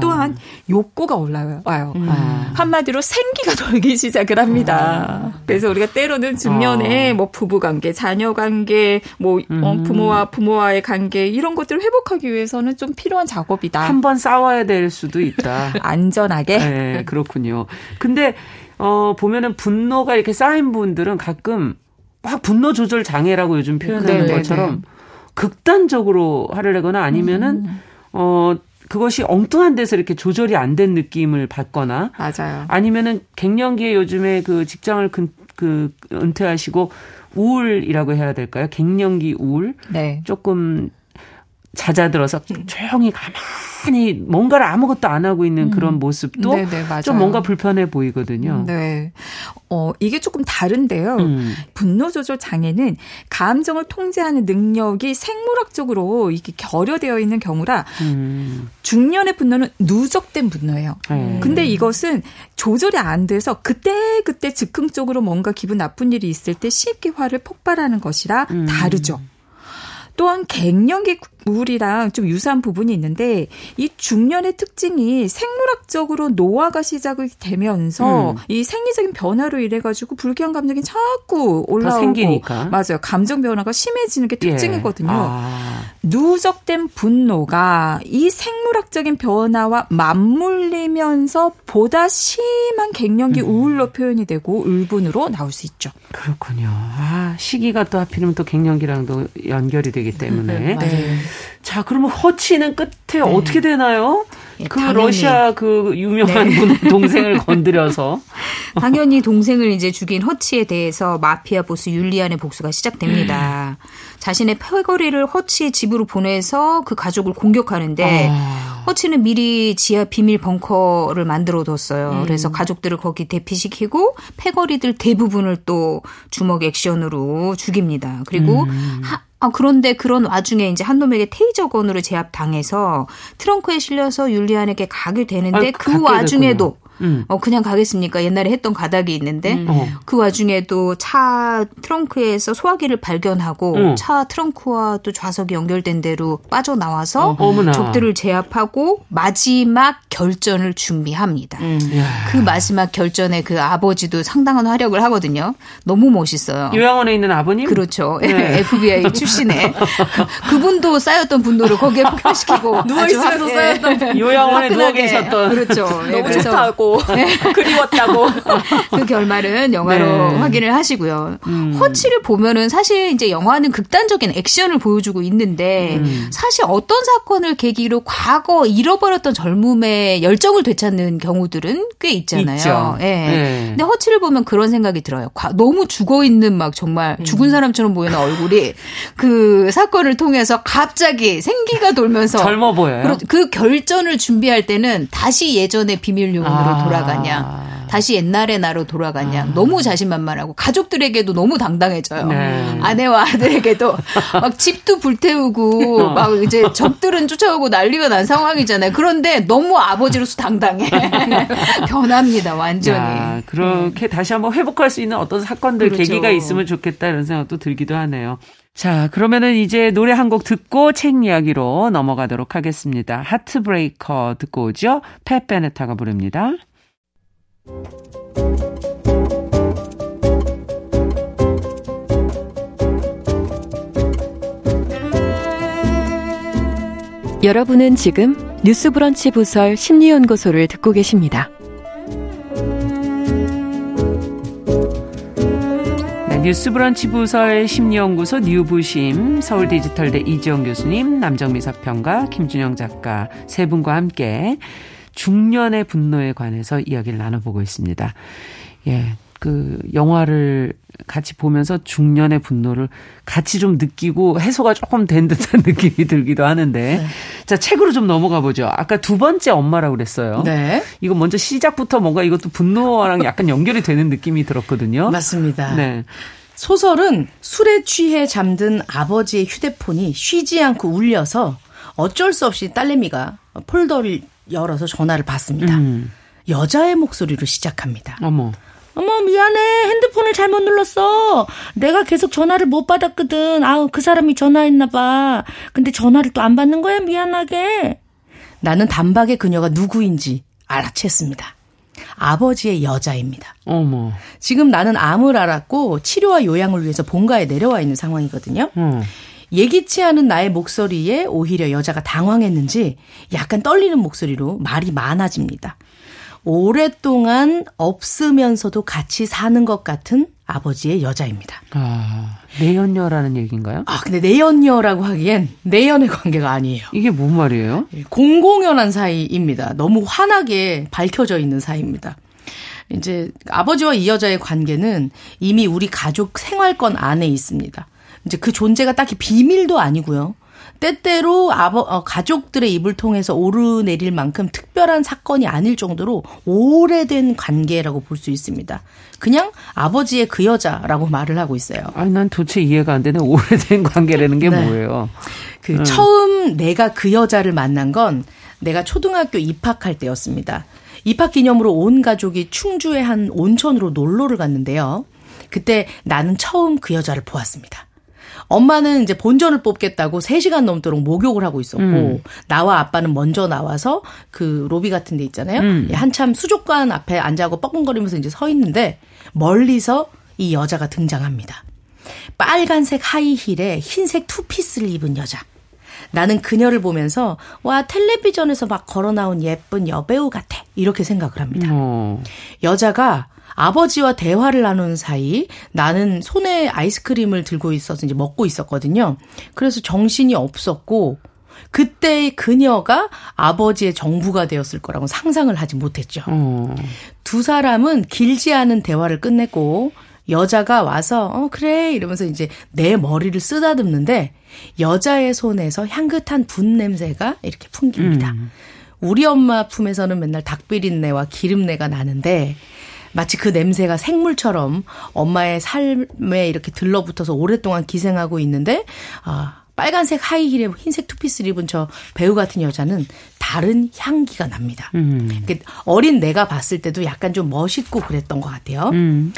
또한 욕구가 올라와요. 음. 아. 한마디로 생기가 돌기 시작을 합니다. 아. 그래서 우리가 때로는 중년에 아. 뭐 부부 관계, 자녀 관계, 뭐 어, 음. 어, 부모와 부모와의 관계 이런 것들을 회복하기 위해서는 좀 필요한 작업이다. 한 번 싸워야 될 수도 있다. *laughs* 안전하게. 네, 그렇군요. 근데 어 보면은 분노가 이렇게 쌓인 분들은 가끔 막 분노 조절 장애라고 요즘 표현하는 네, 것처럼 네. 극단적으로 화를 내거나 아니면은 음. 어 그것이 엉뚱한 데서 이렇게 조절이 안 된 느낌을 받거나 맞아요. 아니면은 갱년기에 요즘에 그 직장을 그, 그 은퇴하시고 우울이라고 해야 될까요? 갱년기 우울. 네. 조금 잦아들어서 조용히 가만히 뭔가를 아무것도 안 하고 있는 음. 그런 모습도 네네, 네, 좀 뭔가 불편해 보이거든요. 네. 어, 이게 조금 다른데요. 음. 분노 조절 장애는 감정을 통제하는 능력이 생물학적으로 이게 결여되어 있는 경우라 음. 중년의 분노는 누적된 분노예요. 음. 근데 이것은 조절이 안 돼서 그때 그때 즉흥적으로 뭔가 기분 나쁜 일이 있을 때 쉽게 화를 폭발하는 것이라 음. 다르죠. 또한 갱년기 우울이랑 좀 유사한 부분이 있는데 이 중년의 특징이 생물학적으로 노화가 시작이 되면서 음. 이 생리적인 변화로 인해 가지고 불쾌한 감정이 자꾸 올라오고 생기니까. 맞아요. 감정 변화가 심해지는 게 예. 특징이거든요. 예. 아. 누적된 분노가 이 생물학적인 변화와 맞물리면서 보다 심한 갱년기 음. 우울로 표현이 되고 울분으로 나올 수 있죠. 그렇군요. 아, 시기가 또 하필이면 또 갱년기랑도 연결이 되기 때문에. 네. 자, 그러면 허치는 끝에 네. 어떻게 되나요? 예, 그 당연히. 러시아 그 유명한 네. 분 *laughs* 동생을 건드려서 당연히 동생을 이제 죽인 허치에 대해서 마피아 보스 율리안의 복수가 시작됩니다. 음. 자신의 패거리를 허치의 집으로 보내서 그 가족을 공격하는데 아. 허치는 미리 지하 비밀 벙커를 만들어 뒀어요. 음. 그래서 가족들을 거기 대피시키고 패거리들 대부분을 또 주먹 액션으로 죽입니다. 그리고 음. 하, 아, 그런데 그런 와중에 이제 한 놈에게 테이저건으로 제압당해서 트렁크에 실려서 율리안에게 가게 되는데 아, 그 와중에도 됐군요. 음. 어 그냥 가겠습니까? 옛날에 했던 가닥이 있는데 음. 어. 그 와중에도 차 트렁크에서 소화기를 발견하고 음. 차 트렁크와 또 좌석이 연결된 대로 빠져나와서 어. 적들을 제압하고 마지막 결전을 준비합니다. 음. 그 마지막 결전에 그 아버지도 상당한 활약을 하거든요. 너무 멋있어요. 요양원에 있는 아버님? 그렇죠. 네. *laughs* FBI 출신에 *laughs* 그분도 쌓였던 분노를 거기에 폭발시키고 누워 있으면서 쌓였던 요양원에 누워 계셨던 그렇죠. 너무 네, 좋다고 네. 그리웠다고. *laughs* 그 결말은 영화로 네. 확인을 하시고요. 음. 허치를 보면은 사실 이제 영화는 극단적인 액션을 보여주고 있는데 음. 사실 어떤 사건을 계기로 과거 잃어버렸던 젊음의 열정을 되찾는 경우들은 꽤 있잖아요. 예. 네. 근데 허치를 보면 그런 생각이 들어요. 너무 죽어 있는 막 정말 음. 죽은 사람처럼 보이는 얼굴이 그 사건을 통해서 갑자기 생기가 돌면서 *laughs* 젊어 보여요. 그 결전을 준비할 때는 다시 예전의 비밀용으로 아. 돌아가냐. 다시 옛날의 나로 돌아가냐. 아. 너무 자신만만하고 가족들에게도 너무 당당해져요. 네. 아내와 아들에게도 *laughs* 막 집도 불태우고 어. 막 이제 적들은 쫓아오고 난리가 난 상황이잖아요. 그런데 너무 아버지로서 당당해. *laughs* 변합니다, 완전히. 야, 그렇게 네. 다시 한번 회복할 수 있는 어떤 사건들 그렇죠. 계기가 있으면 좋겠다 이런 생각도 들기도 하네요. 자, 그러면은 이제 노래 한 곡 듣고 책 이야기로 넘어가도록 하겠습니다. 하트브레이커 듣고 오죠? 팻 베네타가 부릅니다. 여러분은 지금 뉴스브런치 부설 심리연구소를 듣고 계십니다. 네, 뉴스브런치 부설 심리연구소 뉴부심 서울디지털대 이지영 교수님 남정미 사평가 김준영 작가 세 분과 함께 중년의 분노에 관해서 이야기를 나눠보고 있습니다. 예, 그 영화를 같이 보면서 중년의 분노를 같이 좀 느끼고 해소가 조금 된 듯한 *laughs* 느낌이 들기도 하는데 네. 자 책으로 좀 넘어가 보죠. 아까 두 번째 엄마라고 그랬어요. 네. 이거 먼저 시작부터 뭔가 이것도 분노랑 약간 연결이 되는 느낌이 들었거든요. 맞습니다. 네. 소설은 술에 취해 잠든 아버지의 휴대폰이 쉬지 않고 울려서 어쩔 수 없이 딸내미가 폴더를 열어서 전화를 받습니다. 음. 여자의 목소리로 시작합니다. 어머. 어머 미안해 핸드폰을 잘못 눌렀어 내가 계속 전화를 못 받았거든 아우 그 사람이 전화했나 봐 근데 전화를 또 안 받는 거야 미안하게 나는 단박에 그녀가 누구인지 알아챘습니다 아버지의 여자입니다 어머 지금 나는 암을 알았고 치료와 요양을 위해서 본가에 내려와 있는 상황이거든요 음. 예기치 않은 나의 목소리에 오히려 여자가 당황했는지 약간 떨리는 목소리로 말이 많아집니다. 오랫동안 없으면서도 같이 사는 것 같은 아버지의 여자입니다. 아, 내연녀라는 얘기인가요? 아, 근데 내연녀라고 하기엔 내연의 관계가 아니에요. 이게 뭔 말이에요? 예, 공공연한 사이입니다. 너무 환하게 밝혀져 있는 사이입니다. 이제 아버지와 이 여자의 관계는 이미 우리 가족 생활권 안에 있습니다. 이제 그 존재가 딱히 비밀도 아니고요. 때때로 아버 어, 가족들의 입을 통해서 오르내릴 만큼 특별한 사건이 아닐 정도로 오래된 관계라고 볼 수 있습니다. 그냥 아버지의 그 여자라고 말을 하고 있어요. 아니 난 도대체 이해가 안 되네. 오래된 관계라는 게 네. 뭐예요? 그 음. 처음 내가 그 여자를 만난 건 내가 초등학교 입학할 때였습니다. 입학 기념으로 온 가족이 충주의 한 온천으로 놀러를 갔는데요. 그때 나는 처음 그 여자를 보았습니다. 엄마는 이제 본전을 뽑겠다고 3시간 넘도록 목욕을 하고 있었고 음. 나와 아빠는 먼저 나와서 그 로비 같은 데 있잖아요. 음. 예, 한참 수족관 앞에 앉아고 뻐끔거리면서 이제 서 있는데 멀리서 이 여자가 등장합니다. 빨간색 하이힐에 흰색 투피스를 입은 여자. 나는 그녀를 보면서 와 텔레비전에서 막 걸어 나온 예쁜 여배우 같아 이렇게 생각을 합니다. 어. 여자가 아버지와 대화를 나누는 사이 나는 손에 아이스크림을 들고 있어서 이제 먹고 있었거든요. 그래서 정신이 없었고 그때 그녀가 아버지의 정부가 되었을 거라고 상상을 하지 못했죠. 어. 두 사람은 길지 않은 대화를 끝냈고 여자가 와서 어 그래 이러면서 이제 내 머리를 쓰다듬는데 여자의 손에서 향긋한 분 냄새가 이렇게 풍깁니다. 음. 우리 엄마 품에서는 맨날 닭비린내와 기름내가 나는데 마치 그 냄새가 생물처럼 엄마의 삶에 이렇게 들러붙어서 오랫동안 기생하고 있는데 아 빨간색 하이힐에 흰색 투피스를 입은 저 배우 같은 여자는 다른 향기가 납니다. 음. 어린 내가 봤을 때도 약간 좀 멋있고 그랬던 것 같아요. 음.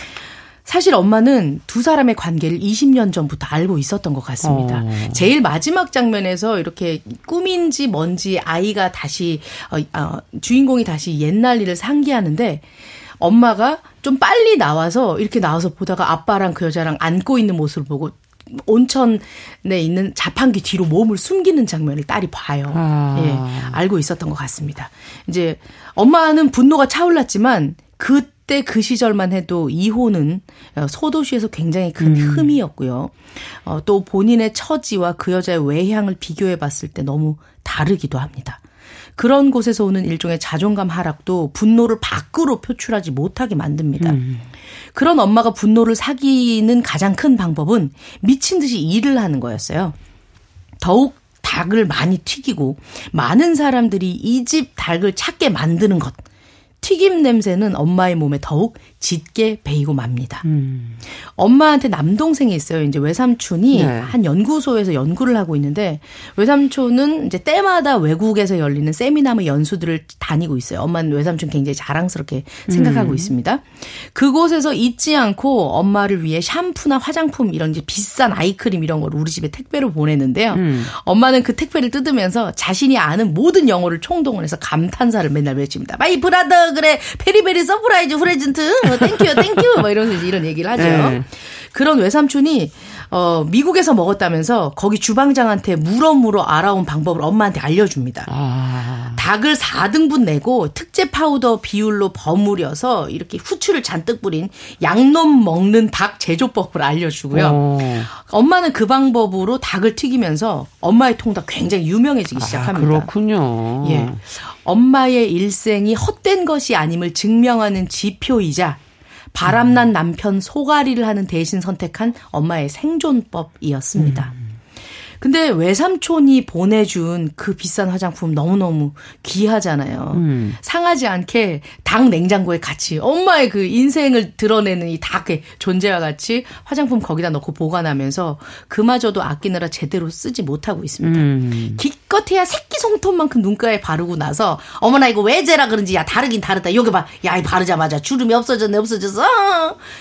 사실 엄마는 두 사람의 관계를 20년 전부터 알고 있었던 것 같습니다. 어. 제일 마지막 장면에서 이렇게 꿈인지 뭔지 아이가 다시 어, 어, 주인공이 다시 옛날 일을 상기하는데 엄마가 좀 빨리 나와서 이렇게 나와서 보다가 아빠랑 그 여자랑 안고 있는 모습을 보고 온천에 있는 자판기 뒤로 몸을 숨기는 장면을 딸이 봐요. 아. 예, 알고 있었던 것 같습니다. 이제 엄마는 분노가 차올랐지만 그때 그 시절만 해도 이혼은 소도시에서 굉장히 큰 음. 흠이었고요. 어, 또 본인의 처지와 그 여자의 외향을 비교해 봤을 때 너무 다르기도 합니다. 그런 곳에서 오는 일종의 자존감 하락도 분노를 밖으로 표출하지 못하게 만듭니다. 음. 그런 엄마가 분노를 사기는 가장 큰 방법은 미친 듯이 일을 하는 거였어요. 더욱 닭을 많이 튀기고 많은 사람들이 이 집 닭을 찾게 만드는 것. 튀김 냄새는 엄마의 몸에 더욱 짙게 배이고 맙니다. 음. 엄마한테 남동생이 있어요. 이제 외삼촌이 네. 한 연구소에서 연구를 하고 있는데 외삼촌은 이제 때마다 외국에서 열리는 세미나 뭐 연수들을 다니고 있어요. 엄마는 외삼촌 굉장히 자랑스럽게 생각하고 음. 있습니다. 그곳에서 잊지 않고 엄마를 위해 샴푸나 화장품 이런 이제 비싼 아이크림 이런 걸 우리 집에 택배로 보내는데요. 음. 엄마는 그 택배를 뜯으면서 자신이 아는 모든 영어를 총동원해서 감탄사를 맨날 외칩니다. my brother great very very surprise present thank you, thank you, 막 이러면서 이런 얘기를 하죠. 네. 그런 외삼촌이 어, 미국에서 먹었다면서 거기 주방장한테 물어 물어 알아온 방법을 엄마한테 알려줍니다. 아. 닭을 4등분 내고 특제 파우더 비율로 버무려서 이렇게 후추를 잔뜩 뿌린 양념 먹는 닭 제조법을 알려주고요. 오. 엄마는 그 방법으로 닭을 튀기면서 엄마의 통닭 굉장히 유명해지기 아, 시작합니다. 그렇군요. 예. 엄마의 일생이 헛된 것이 아님을 증명하는 지표이자 바람난 남편 소가리를 하는 대신 선택한 엄마의 생존법이었습니다. 음. 근데 외삼촌이 보내준 그 비싼 화장품 너무너무 귀하잖아요. 음. 상하지 않게 닭 냉장고에 같이 엄마의 그 인생을 드러내는 이 닭의 존재와 같이 화장품 거기다 넣고 보관하면서 그마저도 아끼느라 제대로 쓰지 못하고 있습니다. 음. 기껏해야 새끼 손톱만큼 눈가에 바르고 나서 어머나 이거 왜 제라 그런지 야 다르긴 다르다. 여기 봐. 야, 이 바르자마자 주름이 없어졌네 없어졌어.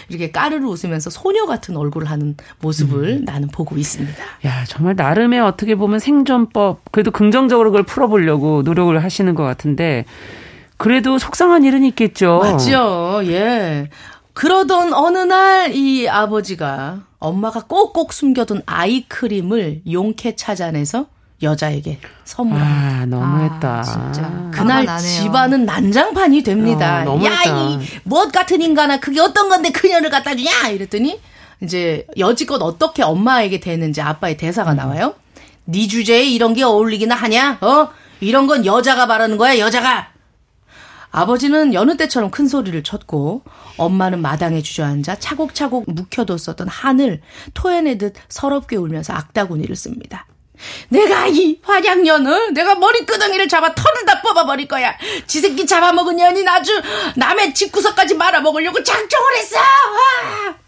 이렇게 까르르 웃으면서 소녀 같은 얼굴을 하는 모습을 음. 나는 보고 있습니다. 야, 정말 나 나름의 어떻게 보면 생존법, 그래도 긍정적으로 그걸 풀어보려고 노력을 하시는 것 같은데, 그래도 속상한 일은 있겠죠. 맞죠. 예. 그러던 어느 날 이 아버지가 엄마가 꼭꼭 숨겨둔 아이크림을 용케 찾아내서 여자에게 선물합니다. 아, 너무했다. 아, 진짜. 그날 집안은 난장판이 됩니다. 어, 야, 이 무엇 같은 인간아, 그게 어떤 건데 그녀를 갖다 주냐? 이랬더니 이제 여지껏 어떻게 엄마에게 되는지 아빠의 대사가 나와요. 네 주제에 이런 게 어울리기나 하냐? 어? 이런 건 여자가 바라는 거야, 여자가. 아버지는 여느 때처럼 큰 소리를 쳤고 엄마는 마당에 주저앉아 차곡차곡 묵혀뒀었던 한을 토해내듯 서럽게 울면서 악다구니를 씁니다. 내가 이 화장년을 내가 머리끄덩이를 잡아 털을 다 뽑아버릴 거야. 지 새끼 잡아먹은 년이 아주 남의 집구석까지 말아먹으려고 작정을 했어. 아!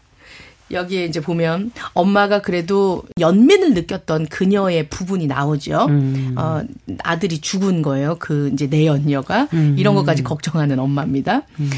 여기에 이제 보면 엄마가 그래도 연민을 느꼈던 그녀의 부분이 나오죠. 음. 어, 아들이 죽은 거예요. 그 이제 내연녀가 음. 이런 것까지 걱정하는 엄마입니다. 음.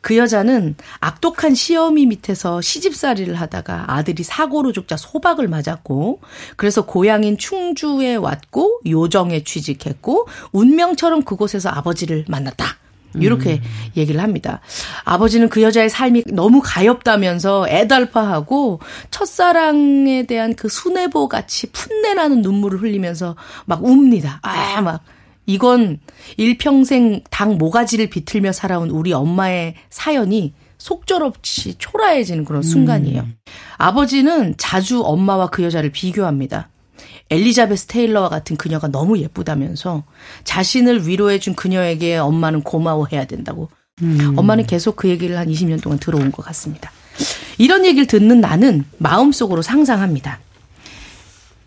그 여자는 악독한 시어미 밑에서 시집살이를 하다가 아들이 사고로 죽자 소박을 맞았고 그래서 고향인 충주에 왔고 요정에 취직했고 운명처럼 그곳에서 아버지를 만났다. 이렇게 음. 얘기를 합니다. 아버지는 그 여자의 삶이 너무 가엾다면서 애달파하고 첫사랑에 대한 그 순애보 같이 풋내나는 눈물을 흘리면서 막 웁니다. 아, 막. 이건 일평생 닭 모가지를 비틀며 살아온 우리 엄마의 사연이 속절없이 초라해지는 그런 순간이에요. 음. 아버지는 자주 엄마와 그 여자를 비교합니다. 엘리자베스 테일러와 같은 그녀가 너무 예쁘다면서 자신을 위로해준 그녀에게 엄마는 고마워해야 된다고. 음. 엄마는 계속 그 얘기를 한 20년 동안 들어온 것 같습니다. 이런 얘기를 듣는 나는 마음속으로 상상합니다.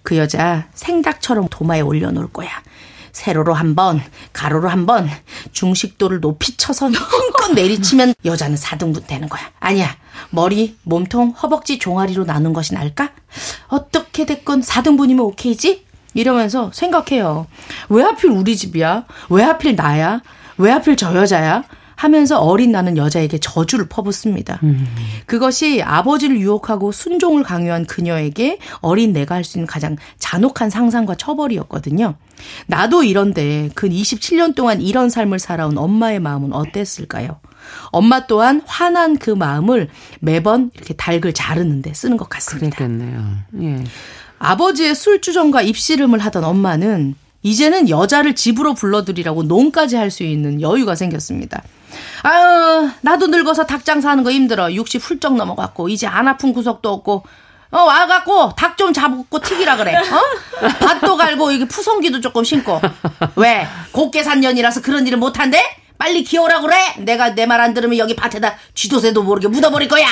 그 여자 생닭처럼 도마에 올려놓을 거야. 세로로 한 번, 가로로 한 번, 중식도를 높이 쳐서 힘껏 *laughs* 내리치면 여자는 4등분 되는 거야. 아니야. 머리, 몸통, 허벅지, 종아리로 나눈 것이 나을까? 어떻게 됐건 4등분이면 오케이지? 이러면서 생각해요. 왜 하필 우리 집이야? 왜 하필 나야? 왜 하필 저 여자야? 하면서 어린 나는 여자에게 저주를 퍼붓습니다. 음. 그것이 아버지를 유혹하고 순종을 강요한 그녀에게 어린 내가 할 수 있는 가장 잔혹한 상상과 처벌이었거든요. 나도 이런데 근 27년 동안 이런 삶을 살아온 엄마의 마음은 어땠을까요? 엄마 또한 화난 그 마음을 매번 이렇게 닭을 자르는데 쓰는 것 같습니다. 그랬겠네요. 예. 아버지의 술주정과 입씨름을 하던 엄마는 이제는 여자를 집으로 불러들이라고 논까지 할 수 있는 여유가 생겼습니다. 아유, 나도 늙어서 닭장 사는 거 힘들어. 60 훌쩍 넘어갔고, 이제 안 아픈 구석도 없고, 어, 와갖고, 닭 좀 잡고 튀기라 그래. 어? 밭도 갈고, 이게 푸성기도 조금 신고. 왜? 곱게 산 년이라서 그런 일을 못한대? 빨리 기어오라 그래! 내가 내 말 안 들으면 여기 밭에다 쥐도새도 모르게 묻어버릴 거야!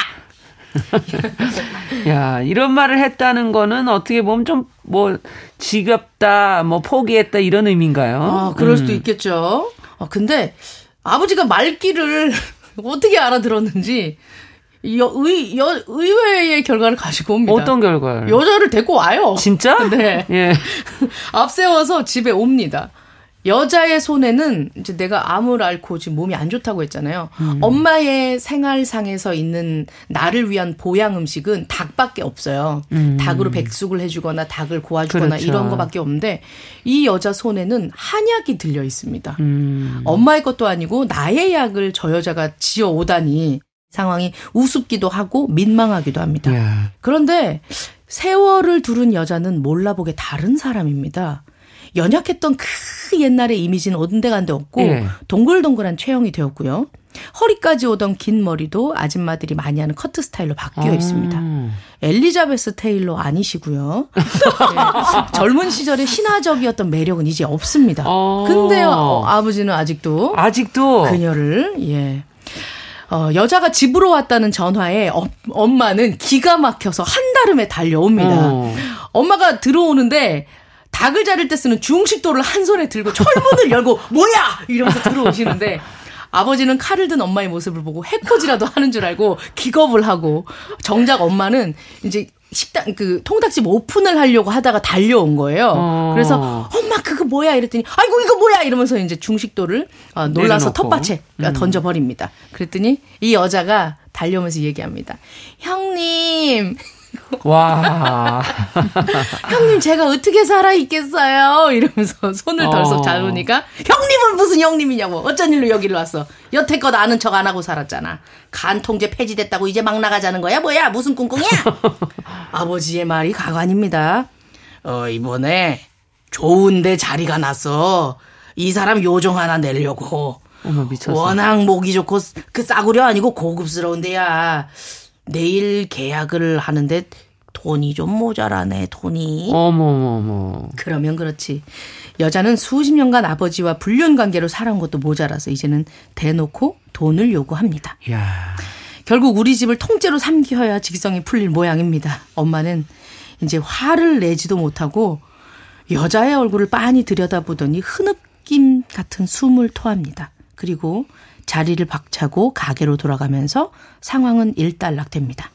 *laughs* 야, 이런 말을 했다는 거는 어떻게 보면 좀 뭐 지겹다, 뭐 포기했다 이런 의미인가요? 아, 그럴 수도 음. 있겠죠. 어, 근데 아버지가 말귀를 *laughs* 어떻게 알아들었는지 여, 의, 여, 의외의 결과를 가지고 옵니다. 어떤 결과를? 여자를 데리고 와요. 진짜? *laughs* 네. 예. *laughs* 앞세워서 집에 옵니다. 여자의 손에는 이제 내가 암을 앓고 지금 몸이 안 좋다고 했잖아요. 음. 엄마의 생활상에서 있는 나를 위한 보양 음식은 닭밖에 없어요. 음. 닭으로 백숙을 해주거나 닭을 고아주거나 그렇죠. 이런 거밖에 없는데 이 여자 손에는 한약이 들려 있습니다. 음. 엄마의 것도 아니고 나의 약을 저 여자가 지어 오다니 상황이 우습기도 하고 민망하기도 합니다. 야. 그런데 세월을 두른 여자는 몰라보게 다른 사람입니다. 연약했던 그 옛날의 이미지는 온데간데 없고 예. 동글동글한 체형이 되었고요. 허리까지 오던 긴 머리도 아줌마들이 많이 하는 커트 스타일로 바뀌어 아. 있습니다. 엘리자베스 테일러 아니시고요. *laughs* 네. 젊은 시절의 신화적이었던 매력은 이제 없습니다. 아. 근데요, 어, 아버지는 아직도 아직도 그녀를 예. 어, 여자가 집으로 왔다는 전화에 어, 엄마는 기가 막혀서 한달음에 달려옵니다. 어. 엄마가 들어오는데 닭을 자를 때 쓰는 중식도를 한 손에 들고 철문을 *laughs* 열고 뭐야 이러면서 들어오시는데 아버지는 칼을 든 엄마의 모습을 보고 해코지라도 하는 줄 알고 기겁을 하고 정작 엄마는 이제 식당 그 통닭집 오픈을 하려고 하다가 달려온 거예요. 어. 그래서 엄마 그거 뭐야 이랬더니 아이고 이거 뭐야 이러면서 이제 중식도를 어, 놀라서 텃밭에 음. 던져 버립니다. 그랬더니 이 여자가 달려오면서 얘기합니다. 형님 와. *laughs* 형님, 제가 어떻게 살아있겠어요? 이러면서 손을 덜썩 어. 잡으니까, 형님은 무슨 형님이냐고. 어쩐 일로 여기를 왔어. 여태껏 아는 척 안 하고 살았잖아. 간통제 폐지됐다고 이제 막 나가자는 거야? 뭐야? 무슨 꿍꿍이야? *laughs* 아버지의 말이 가관입니다. 어, 이번에 좋은데 자리가 났어. 이 사람 요정 하나 내려고. 어머, 미쳤어. 워낙 목이 좋고 그 싸구려 아니고 고급스러운 데야. 내일 계약을 하는데 돈이 좀 모자라네, 돈이. 어머머머. 그러면 그렇지. 여자는 수십 년간 아버지와 불륜 관계로 살아온 것도 모자라서 이제는 대놓고 돈을 요구합니다. 야. 결국 우리 집을 통째로 삼켜야 직성이 풀릴 모양입니다. 엄마는 이제 화를 내지도 못하고 여자의 얼굴을 빤히 들여다보더니 흐느낌 같은 숨을 토합니다. 그리고 자리를 박차고 가게로 돌아가면서 상황은 일단락됩니다.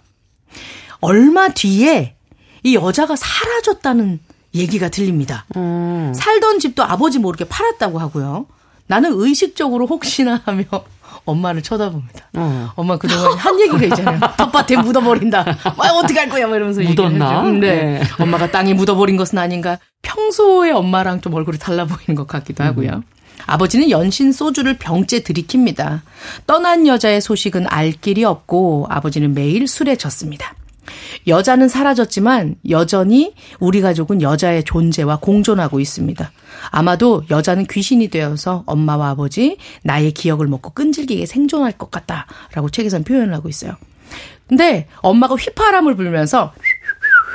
얼마 뒤에 이 여자가 사라졌다는 얘기가 들립니다. 음. 살던 집도 아버지 모르게 팔았다고 하고요. 나는 의식적으로 혹시나 하며 *laughs* 엄마를 쳐다봅니다. 어. 엄마 그동안 한 얘기가 있잖아요. *laughs* 텃밭에 묻어버린다. 아, 어떻게 할 거야? 막 이러면서 묻었나? 얘기를 네. 네. 엄마가 땅에 묻어버린 것은 아닌가. 평소에 엄마랑 좀 얼굴이 달라 보이는 것 같기도 하고요. 음. 아버지는 연신 소주를 병째 들이킵니다. 떠난 여자의 소식은 알 길이 없고 아버지는 매일 술에 졌습니다. 여자는 사라졌지만 여전히 우리 가족은 여자의 존재와 공존하고 있습니다. 아마도 여자는 귀신이 되어서 엄마와 아버지 나의 기억을 먹고 끈질기게 생존할 것 같다라고 책에선 표현을 하고 있어요. 근데 엄마가 휘파람을 불면서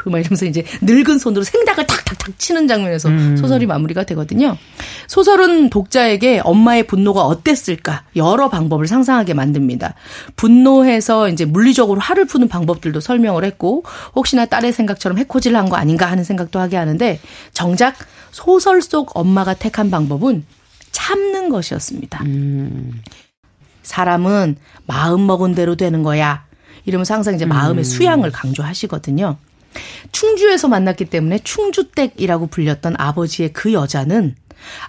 막 이러면서 이제 늙은 손으로 생닭을 탁탁탁 치는 장면에서 음. 소설이 마무리가 되거든요. 소설은 독자에게 엄마의 분노가 어땠을까 여러 방법을 상상하게 만듭니다. 분노해서 이제 물리적으로 화를 푸는 방법들도 설명을 했고 혹시나 딸의 생각처럼 해코지를 한 거 아닌가 하는 생각도 하게 하는데 정작 소설 속 엄마가 택한 방법은 참는 것이었습니다. 음. 사람은 마음 먹은 대로 되는 거야. 이러면서 항상 이제 마음의 음. 수양을 강조하시거든요. 충주에서 만났기 때문에 충주댁이라고 불렸던 아버지의 그 여자는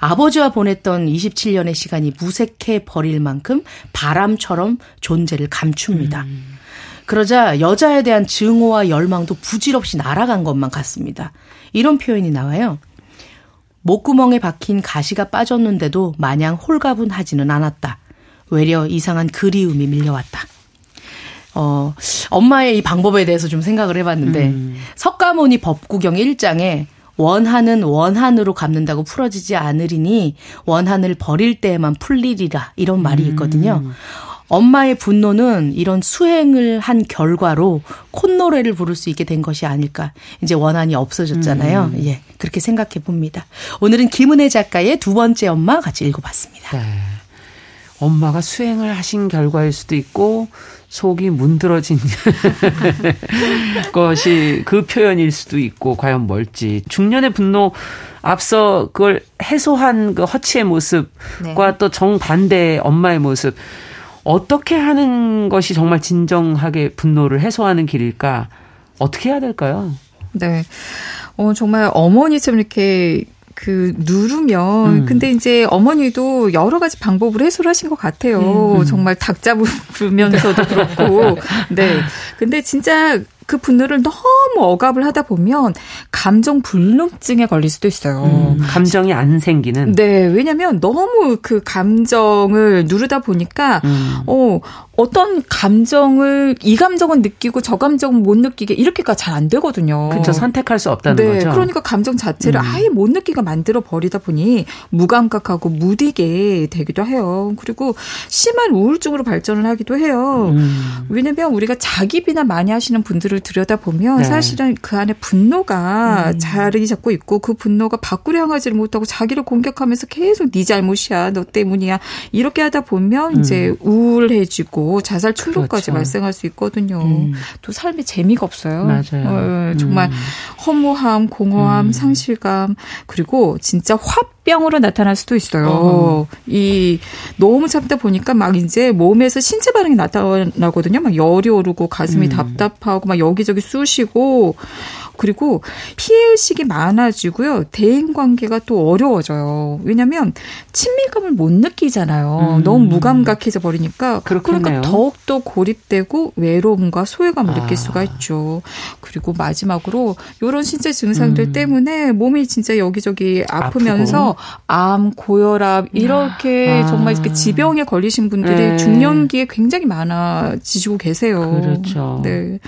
아버지와 보냈던 27년의 시간이 무색해 버릴 만큼 바람처럼 존재를 감춥니다. 음. 그러자 여자에 대한 증오와 열망도 부질없이 날아간 것만 같습니다. 이런 표현이 나와요. 목구멍에 박힌 가시가 빠졌는데도 마냥 홀가분하지는 않았다. 외려 이상한 그리움이 밀려왔다. 어, 엄마의 이 방법에 대해서 좀 생각을 해봤는데, 음. 석가모니 법구경 1장에 원한은 원한으로 갚는다고 풀어지지 않으리니 원한을 버릴 때에만 풀리리라 이런 말이 있거든요. 음. 엄마의 분노는 이런 수행을 한 결과로 콧노래를 부를 수 있게 된 것이 아닐까. 이제 원한이 없어졌잖아요. 음. 예. 그렇게 생각해 봅니다. 오늘은 김은혜 작가의 두 번째 엄마 같이 읽어봤습니다. 네. 엄마가 수행을 하신 결과일 수도 있고 속이 문드러진 *laughs* 것이 그 표현일 수도 있고 과연 뭘지 중년의 분노 앞서 그걸 해소한 그 허치의 모습과 네. 또 정반대의 엄마의 모습 어떻게 하는 것이 정말 진정하게 분노를 해소하는 길일까 어떻게 해야 될까요? 네. 어, 정말 어머니처럼 이렇게 그 누르면 음. 근데 이제 어머니도 여러 가지 방법을 해소를 하신 것 같아요. 음. 음. 정말 닭 잡으면서도 그렇고. *laughs* 네. 근데 진짜 그 분노를 너무 억압을 하다 보면 감정 불능증에 걸릴 수도 있어요. 음, 감정이 안 생기는. 네, 왜냐면 너무 그 감정을 누르다 보니까 음. 어 어떤 감정을 이 감정은 느끼고 저 감정은 못 느끼게 이렇게가 잘안 되거든요. 그렇죠. 선택할 수 없다는 네, 거죠. 그러니까 감정 자체를 음. 아예 못 느끼게 만들어 버리다 보니 무감각하고 무디게 되기도 해요. 그리고 심한 우울증으로 발전을 하기도 해요. 음. 왜냐면 우리가 자기 비난 많이 하시는 분들을 들여다 보면 네. 사실은 그 안에 분노가 음. 자리 잡고 있고 그 분노가 밖으로 향하지를 못하고 자기를 공격하면서 계속 네 잘못이야, 너 때문이야 이렇게 하다 보면 음. 이제 우울해지고 자살 충동까지 그렇죠. 발생할 수 있거든요. 음. 또 삶에 재미가 없어요. 맞아요. 어, 정말 음. 허무함, 공허함, 음. 상실감 그리고 진짜 화병으로 나타날 수도 있어요. 어. 이 너무 참다 보니까 막 이제 몸에서 신체 반응이 나타나거든요. 막 열이 오르고 가슴이 음. 답답하고 막 여기저기 쑤시고 그리고 피해의식이 많아지고요. 대인 관계가 또 어려워져요. 왜냐면 친밀감을 못 느끼잖아요. 음. 너무 무감각해져 버리니까. 그렇겠네요. 그러니까 더욱더 고립되고 외로움과 소외감을 아. 느낄 수가 있죠. 그리고 마지막으로 이런 신체 증상들 음. 때문에 몸이 진짜 여기저기 아프면서 아프고. 암, 고혈압 이렇게 아. 정말 그 지병에 걸리신 분들이 네. 중년기에 굉장히 많아지시고 계세요. 그렇죠. 네.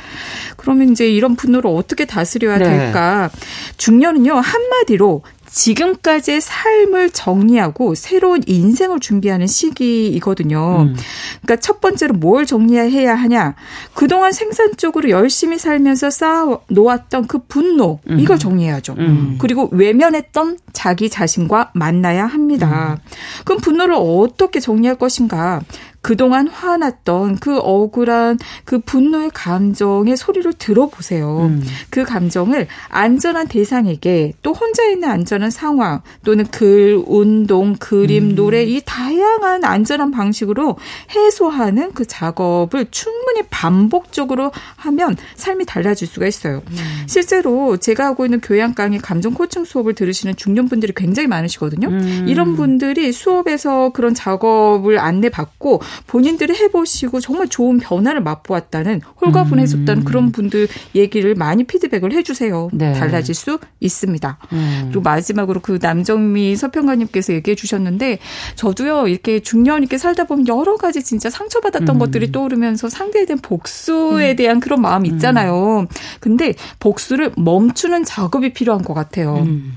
그러면 이제 이런 분노를 어떻게 다스리 드려야 네. 될까? 중년은요, 한마디로 지금까지의 삶을 정리하고 새로운 인생을 준비하는 시기이거든요. 음. 그러니까 첫 번째로 뭘 정리해야 하냐? 그동안 생산 적으로 열심히 살면서 쌓아 놓았던 그 분노, 음. 이걸 정리해야죠. 음. 그리고 외면했던 자기 자신과 만나야 합니다. 음. 그럼 분노를 어떻게 정리할 것인가? 그동안 화났던 그 억울한 그 분노의 감정의 소리를 들어보세요. 음. 그 감정을 안전한 대상에게 또 혼자 있는 안전한 상황 또는 글, 운동, 그림, 음. 노래 이 다양한 안전한 방식으로 해소하는 그 작업을 충분히 반복적으로 하면 삶이 달라질 수가 있어요. 음. 실제로 제가 하고 있는 교양 강의 감정 코칭 수업을 들으시는 중년분들이 굉장히 많으시거든요. 음. 이런 분들이 수업에서 그런 작업을 안내받고 본인들이 해보시고 정말 좋은 변화를 맛보았다는 홀가분해졌다는 음. 그런 분들 얘기를 많이 피드백을 해주세요. 네. 달라질 수 있습니다. 음. 그리고 마지막으로 그 남정미 서평가님께서 얘기해 주셨는데 저도요 이렇게 중년 있게 살다 보면 여러 가지 진짜 상처받았던 음. 것들이 떠오르면서 상대에 대한 복수에 음. 대한 그런 마음이 음. 있잖아요. 근데 복수를 멈추는 작업이 필요한 것 같아요. 음.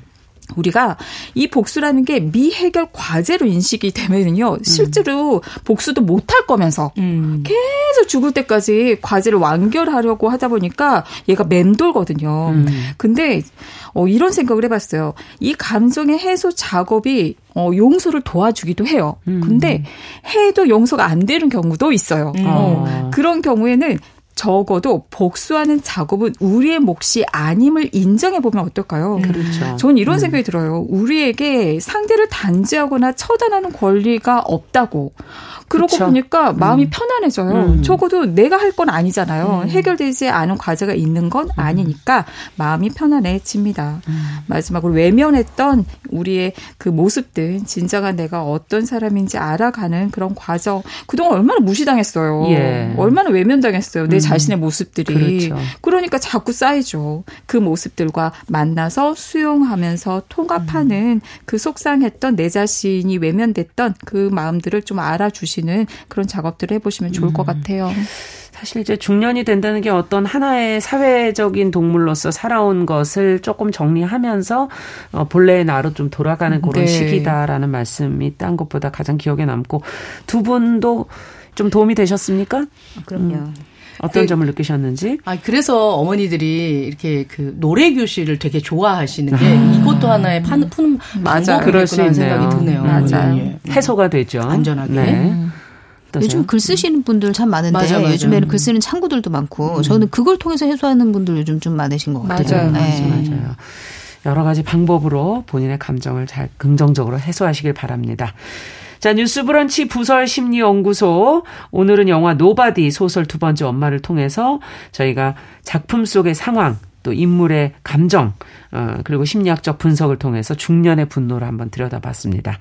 우리가 이 복수라는 게 미해결 과제로 인식이 되면은요, 실제로 복수도 못할 거면서 음. 계속 죽을 때까지 과제를 완결하려고 하다 보니까 얘가 맴돌거든요. 음. 근데 어, 이런 생각을 해봤어요. 이 감정의 해소 작업이 어, 용서를 도와주기도 해요. 음. 근데 해도 용서가 안 되는 경우도 있어요. 음. 어, 그런 경우에는 적어도 복수하는 작업은 우리의 몫이 아님을 인정해 보면 어떨까요? 그렇죠. 저는 이런 음. 생각이 들어요. 우리에게 상대를 단죄하거나 처단하는 권리가 없다고. 그러고 그쵸. 보니까 마음이 음. 편안해져요. 음. 적어도 내가 할 건 아니잖아요. 음. 해결되지 않은 과제가 있는 건 음. 아니니까 마음이 편안해집니다. 음. 마지막으로 외면했던 우리의 그 모습들, 진정한 내가 어떤 사람인지 알아가는 그런 과정. 그동안 얼마나 무시당했어요. 예. 얼마나 외면당했어요. 내 음. 자신의 모습들이. 그렇죠. 그러니까 자꾸 쌓이죠. 그 모습들과 만나서 수용하면서 통합하는 그 속상했던 내 자신이 외면됐던 그 마음들을 좀 알아주시 주시는 그런 작업들을 해보시면 좋을 것 음. 같아요. 사실 이제 중년이 된다는 게 어떤 하나의 사회적인 동물로서 살아온 것을 조금 정리하면서 어, 본래의 나로 좀 돌아가는 그런 네. 시기다라는 말씀이 딴 것보다 가장 기억에 남고 두 분도 좀 도움이 되셨습니까? 그럼요. 음. 어떤 그, 점을 느끼셨는지? 아, 그래서 어머니들이 이렇게 그 노래 교실을 되게 좋아하시는 게 아. 이것도 하나의 판, 푸는 맞아. 그럴 수 있는 생각이 드네요. 맞아요. 예. 해소가 되죠. 안전하게. 네. 음. 요즘 글 쓰시는 분들 참 많은데 맞아, 맞아. 요즘에는 글 쓰는 창구들도 많고 음. 저는 그걸 통해서 해소하는 분들 요즘 좀 많으신 것 같아요. 맞아요. 네. 맞아요. 여러 가지 방법으로 본인의 감정을 잘 긍정적으로 해소하시길 바랍니다. 자, 뉴스 브런치 부설 심리 연구소. 오늘은 영화 노바디 소설 두 번째 엄마를 통해서 저희가 작품 속의 상황, 또 인물의 감정 어, 그리고 심리학적 분석을 통해서 중년의 분노를 한번 들여다봤습니다.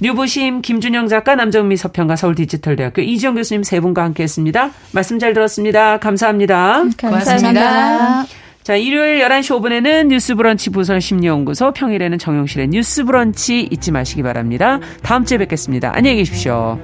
뉴보심 김준영 작가 남정미 서평가 서울디지털대학교 이지영 교수님 세 분과 함께했습니다. 말씀 잘 들었습니다. 감사합니다. 고맙습니다. 자, 일요일 11시 5분에는 뉴스 브런치 부설 심리연구소, 평일에는 정용실의 뉴스 브런치 잊지 마시기 바랍니다. 다음 주에 뵙겠습니다. 안녕히 계십시오.